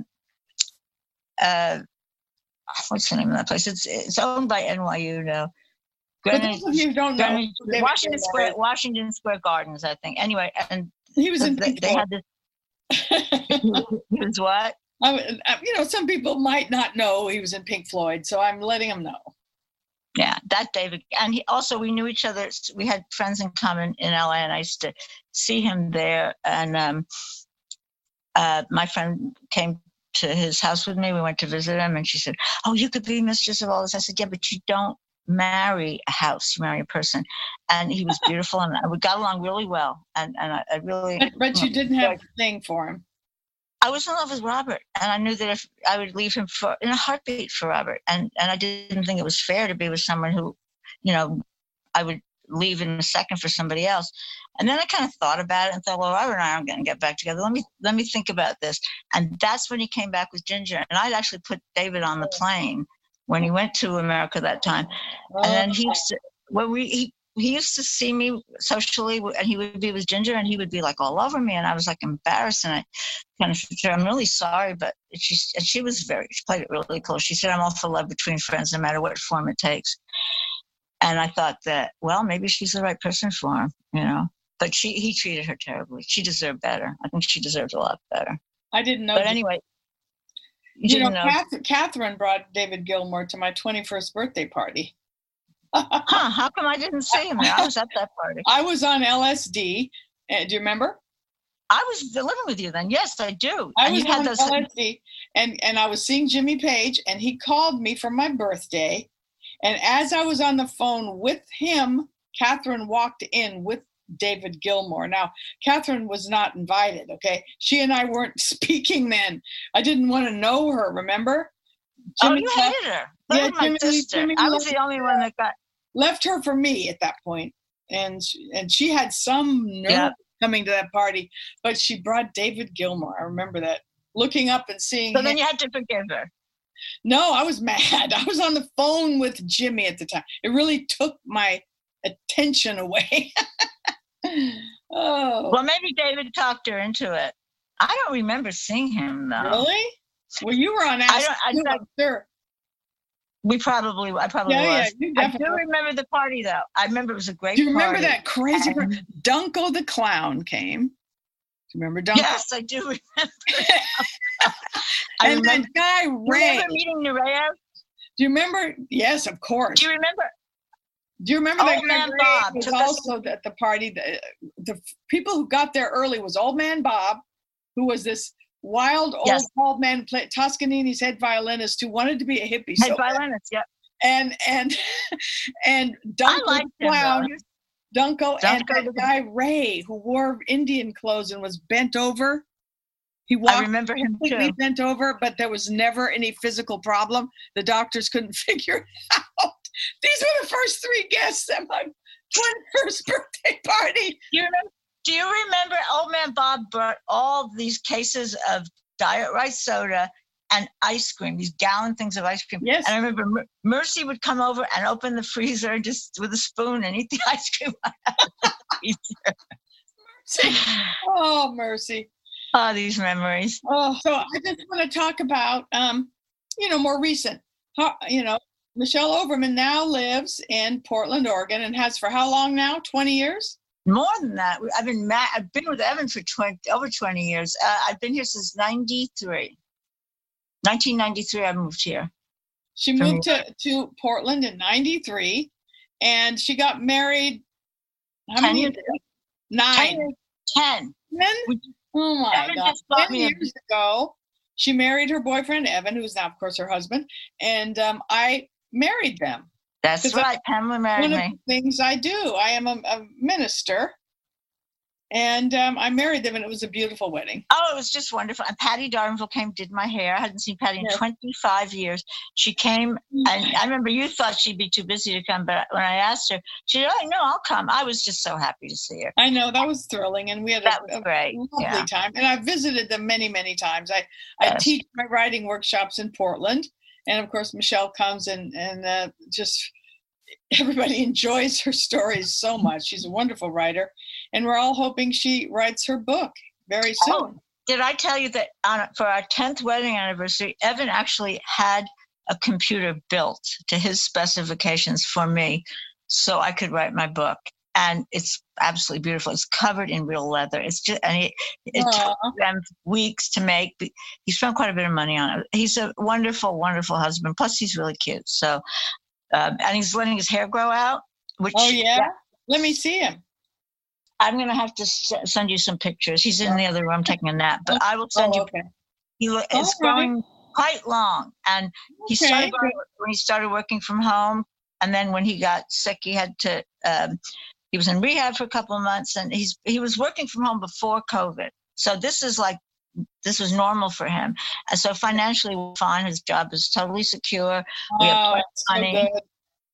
uh, what's the name of that place? It's it's owned by NYU now. Greenwich, those of you who don't know, Washington Square, Washington Square Gardens, I think. Anyway, and he was in they, they had this. [LAUGHS] [LAUGHS] He was what? I would- uh, you know, some people might not know he was in Pink Floyd, so I'm letting them know. Yeah, that David. And he also, we knew each other. We had friends in common in LA, and I used to see him there. And um, uh, my friend came to his house with me. We went to visit him, and she said, Oh, you could be mistress of all this. I said, Yeah, but you don't marry a house, you marry a person. And he was [LAUGHS] beautiful, and we got along really well. And, and I, I really. But, but you didn't have a thing for him. I was in love with Robert, and I knew that if I would leave him for in a heartbeat for Robert, and and I didn't think it was fair to be with someone who, you know, I would leave in a second for somebody else. And then I kind of thought about it and thought, well, Robert and I aren't going to get back together. Let me let me think about this. And that's when he came back with Ginger, and I'd actually put David on the oh. plane when he went to America that time. Oh, and then he when we he, he used to see me socially, and he would be with Ginger, and he would be like all over me, and I was like embarrassed, and I kind of said, "I'm really sorry," but she and she was very she played it really close. She said, "I'm all for love between friends, no matter what form it takes." And I thought that, well, maybe she's the right person for him, you know. But she he treated her terribly. She deserved better. I think she deserved a lot better. I didn't know. But anyway, you, you know, know. Cath- Catherine brought David Gilmour to my 21st birthday party. Huh? How come I didn't see him there? I was at that party. I was on LSD. Uh, do you remember? I was living with you then. Yes, I do. I and was you had on those. LSD, and and I was seeing Jimmy Page, and he called me for my birthday. And as I was on the phone with him, Catherine walked in with David Gilmour. Now, Catherine was not invited. Okay, she and I weren't [LAUGHS] speaking then. I didn't want to know her. Remember? Oh, you left, hated her. Yeah, my Jimmy- sister. Jimmy I was the only one that got. left her for me at that point, and she, and she had some nerve Yeah. coming to that party, but she brought David Gilmour. I remember that. Looking up and seeing So him. then you had to forgive her. No, I was [LAUGHS] mad. I was on the phone with Jimmy at the time. It really took my attention away. [LAUGHS] oh, Well, maybe David talked her into it. I don't remember seeing him though. really? Well, you were on I Ask don't- I Sue, I'm sure. We probably, I probably Yeah, yeah, was. you I do remember the party though. I remember it was a great. Do you remember party. that crazy? And- Dunko the clown came. Do you remember Dunko? Yes, I do remember. [LAUGHS] I and remember. that guy You Ray. remember meeting Nureyev? Do you remember? Yes, of course. Do you remember? Do you remember that Old guy Man Bob was took us- also at the party? The, the people who got there early was Old Man Bob, who was this wild old Yes. bald man, play, Toscanini's head violinist, who wanted to be a hippie. Head So, violinist. Yeah, and and [LAUGHS] and I Dunko liked the him. clown, Though. Dunko, and that the- guy Ray, who wore Indian clothes and was bent over. He I remember him completely too. bent over, but there was never any physical problem. The doctors couldn't [LAUGHS] figure it out. These were the first three guests at my 21st [LAUGHS] birthday party. You remember, do you remember old man Bob brought all these cases of diet rice soda and ice cream, these gallon things of ice cream. Yes. And I remember Mer- Mercy would come over and open the freezer and just with a spoon and eat the [LAUGHS] ice cream. the freezer. Oh, mercy. oh, these memories. Oh, so I just want to talk about, um, you know, more recent. How, you know, Michele Overman now lives in Portland, Oregon, and has for how long now? 20 years? More than that, I've been ma- I've been with Evan for 20, over 20 years. Uh, I've been here since 93. 1993, I moved here. She moved to, to Portland in 93 and she got married. How 10 many years ago. Nine. 10. 10. Oh my Evan God. 10 me a- years ago, she married her boyfriend, Evan, who's now, of course, her husband. And um, I married them. That's Because I- right. Pamela married One of the things I do, I am a, a minister. And um, I married them, and it was a beautiful wedding. Oh, it was just wonderful. And Patti D'Arbanville came, did my hair. I hadn't seen Patti in 25 years. She came, and I remember you thought she'd be too busy to come, but when I asked her, she said, Oh, no, I'll come. I was just so happy to see her. I know that was thrilling, and we had That a, was a great. lovely Yeah. time. And I've visited them many, many times. I, I teach my writing workshops in Portland, and of course Michele comes and and uh, just everybody [LAUGHS] enjoys her stories so much. She's a wonderful writer, and we're all hoping she writes her book very soon. Oh, Did I tell you that on, for our 10th wedding anniversary, Evan actually had a computer built to his specifications for me so I could write my book? And it's absolutely beautiful. It's covered in real leather. It's just, and it, it took them weeks to make. He spent quite a bit of money on it. He's a wonderful, wonderful husband. Plus, he's really cute. So, um, and he's letting his hair grow out. Which Oh yeah? let me see him. I'm gonna have to s- send you some pictures. He's in the other room taking a nap, but I will send Oh, you. okay. He lo- it's All right. growing quite long, and he Okay, started when he started working from home, and then when he got sick, he had to. Um, he was in rehab for a couple of months, and he's he was working from home before COVID. So this is like this was normal for him, and so financially we're fine. His job is totally secure. We have Oh, plenty so money. good.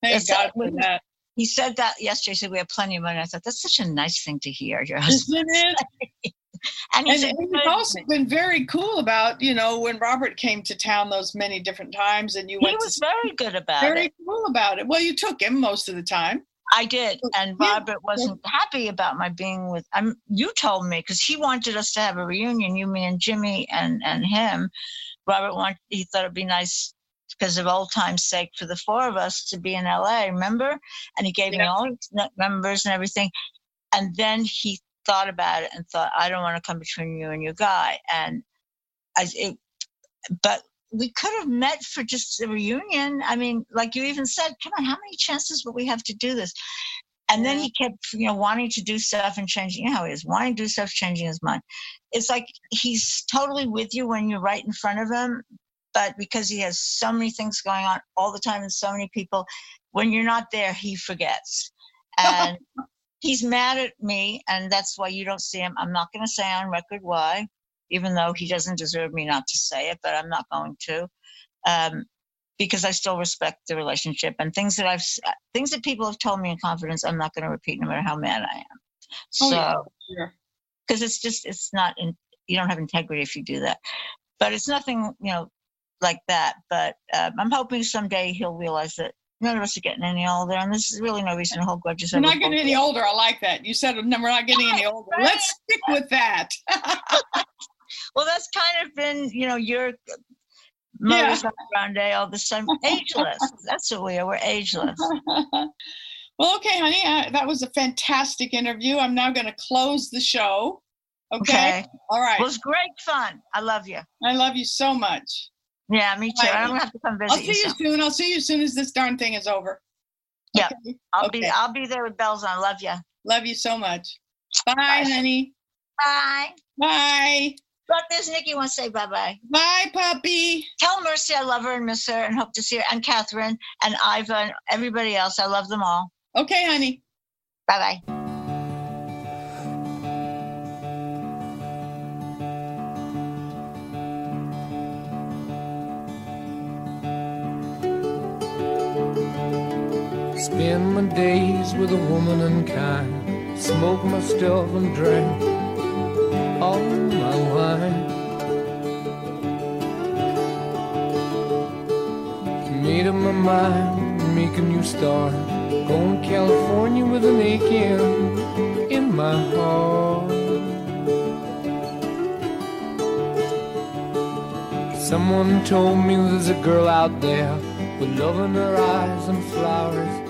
Thank It's God for that. He said that yesterday. He said we have plenty of money. I thought that's such a nice thing to hear. Your husband, Isn't it? [LAUGHS] and And he's and good- you've also been very cool about, you know, when Robert came to town those many different times and you he went was to very good about very it. Very cool about it. Well, you took him most of the time. I did, and Yeah, Robert wasn't happy about my being with. I'm, you told me because he wanted us to have a reunion, you, me, and Jimmy, and and him. Robert wanted. He thought it'd be nice because of old times' sake for the four of us to be in LA. Remember? And he gave me all his numbers and everything. And then he thought about it and thought, I don't want to come between you and your guy. And I, it, but we could have met for just a reunion. I mean, like you even said, come on, how many chances would we have to do this? And then he kept, you know, wanting to do stuff and changing. You know how he is, wanting to do stuff, changing his mind. It's like he's totally with you when you're right in front of him, but because he has so many things going on all the time and so many people, when you're not there, he forgets. [LAUGHS] And he's mad at me, and that's why you don't see him. I'm not going to say on record why, even though he doesn't deserve me not to say it, but I'm not going to. Um, because I still respect the relationship and things that I've things that people have told me in confidence, I'm not going to repeat no matter how mad I am. Oh, So yeah, because it's just it's not in, you don't have integrity if you do that but it's nothing you know like that but um, i'm hoping someday he'll realize that none of us are getting any older and there's really no reason to hold grudges We're not getting any older. I like that. You said no, we're not getting any older. Let's stick with that. [LAUGHS] well that's kind of been you know your Yeah. modus operandi all this [LAUGHS] time ageless that's what we are we're ageless [LAUGHS] well, okay, honey. Uh, that was a fantastic interview. I'm now going to close the show. Okay. All right. well it's great fun i love you I love you so much. yeah me too i'm gonna have to come visit. I'll see you soon. soon. I'll see you as soon as this darn thing is over. Yeah. Okay? i'll be i'll be there with bells on love you Love you so much. Bye, Bye. honey. bye Bye. But there's Nikki wants to say bye bye. Bye, puppy. Tell Mercy I love her and miss her and hope to see her and Catherine and Iva and everybody else. I love them all. Okay, honey. Bye bye. Spend my days with a woman unkind. Smoke my stuff and drink all my wine. Made up my mind, make a new start. Going to California with an aching in my heart. Someone told me there's a girl out there with love in her eyes and flowers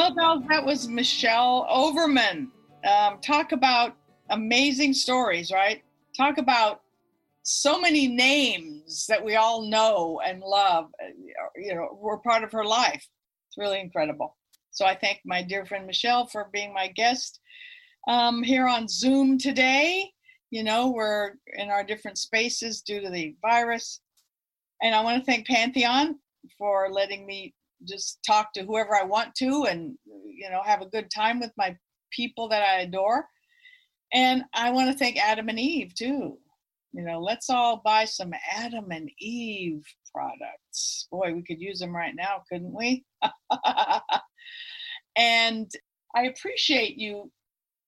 Well, Dolls, that was Michele Overman. Um, talk about amazing stories, right? Talk about so many names that we all know and love. uh, You know, were part of her life. It's really incredible. So I thank my dear friend Michele for being my guest um, here on Zoom today. You know, we're in our different spaces due to the virus. And I want to thank Pantheon for letting me just talk to whoever I want to and, you know, have a good time with my people that I adore. And I want to thank Adam and Eve too. You know, let's all buy some Adam and Eve products. Boy, we could use them right now, couldn't we? [LAUGHS] and I appreciate you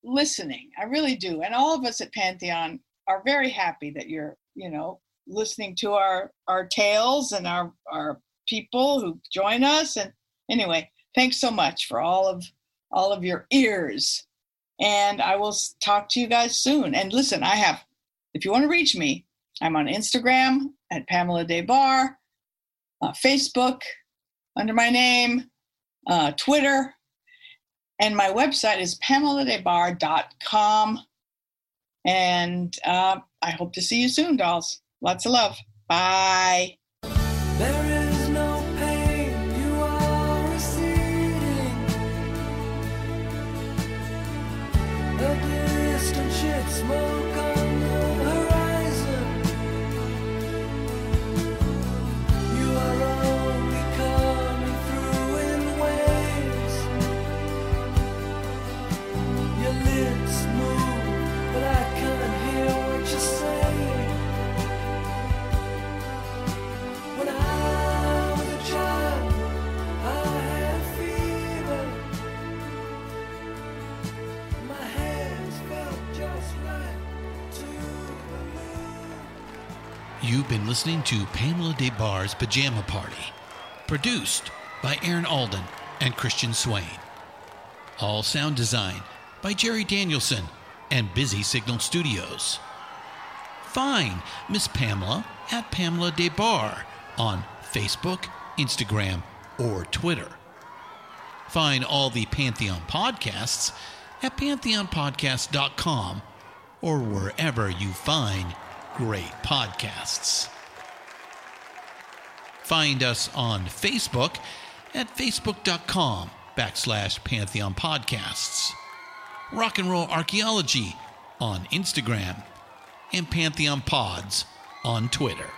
listening. I really do. And all of us at Pantheon are very happy that you're, you know, listening to our our tales and our our people who join us and anyway, thanks so much for all of all of your ears. And I will talk to you guys soon. And listen, I have if you want to reach me, I'm on Instagram at Pamela Des Barres, uh, Facebook under my name, uh, Twitter, and my website is pameladesbarres.com. And uh, I hope to see you soon, dolls. Lots of love. Bye. Been listening to Pamela Des Barres' Pajama Party, produced by Aaron Alden and Christian Swain. All sound design by Jerry Danielson and Busy Signal Studios. Find Miss Pamela at Pamela Des Barres on Facebook, Instagram, or Twitter. Find all the Pantheon podcasts at pantheonpodcast.com or wherever you find great podcasts. Find us on Facebook at facebook.com backslash Pantheon Podcasts. Rock and Roll Archaeology on Instagram and Pantheon Pods on Twitter.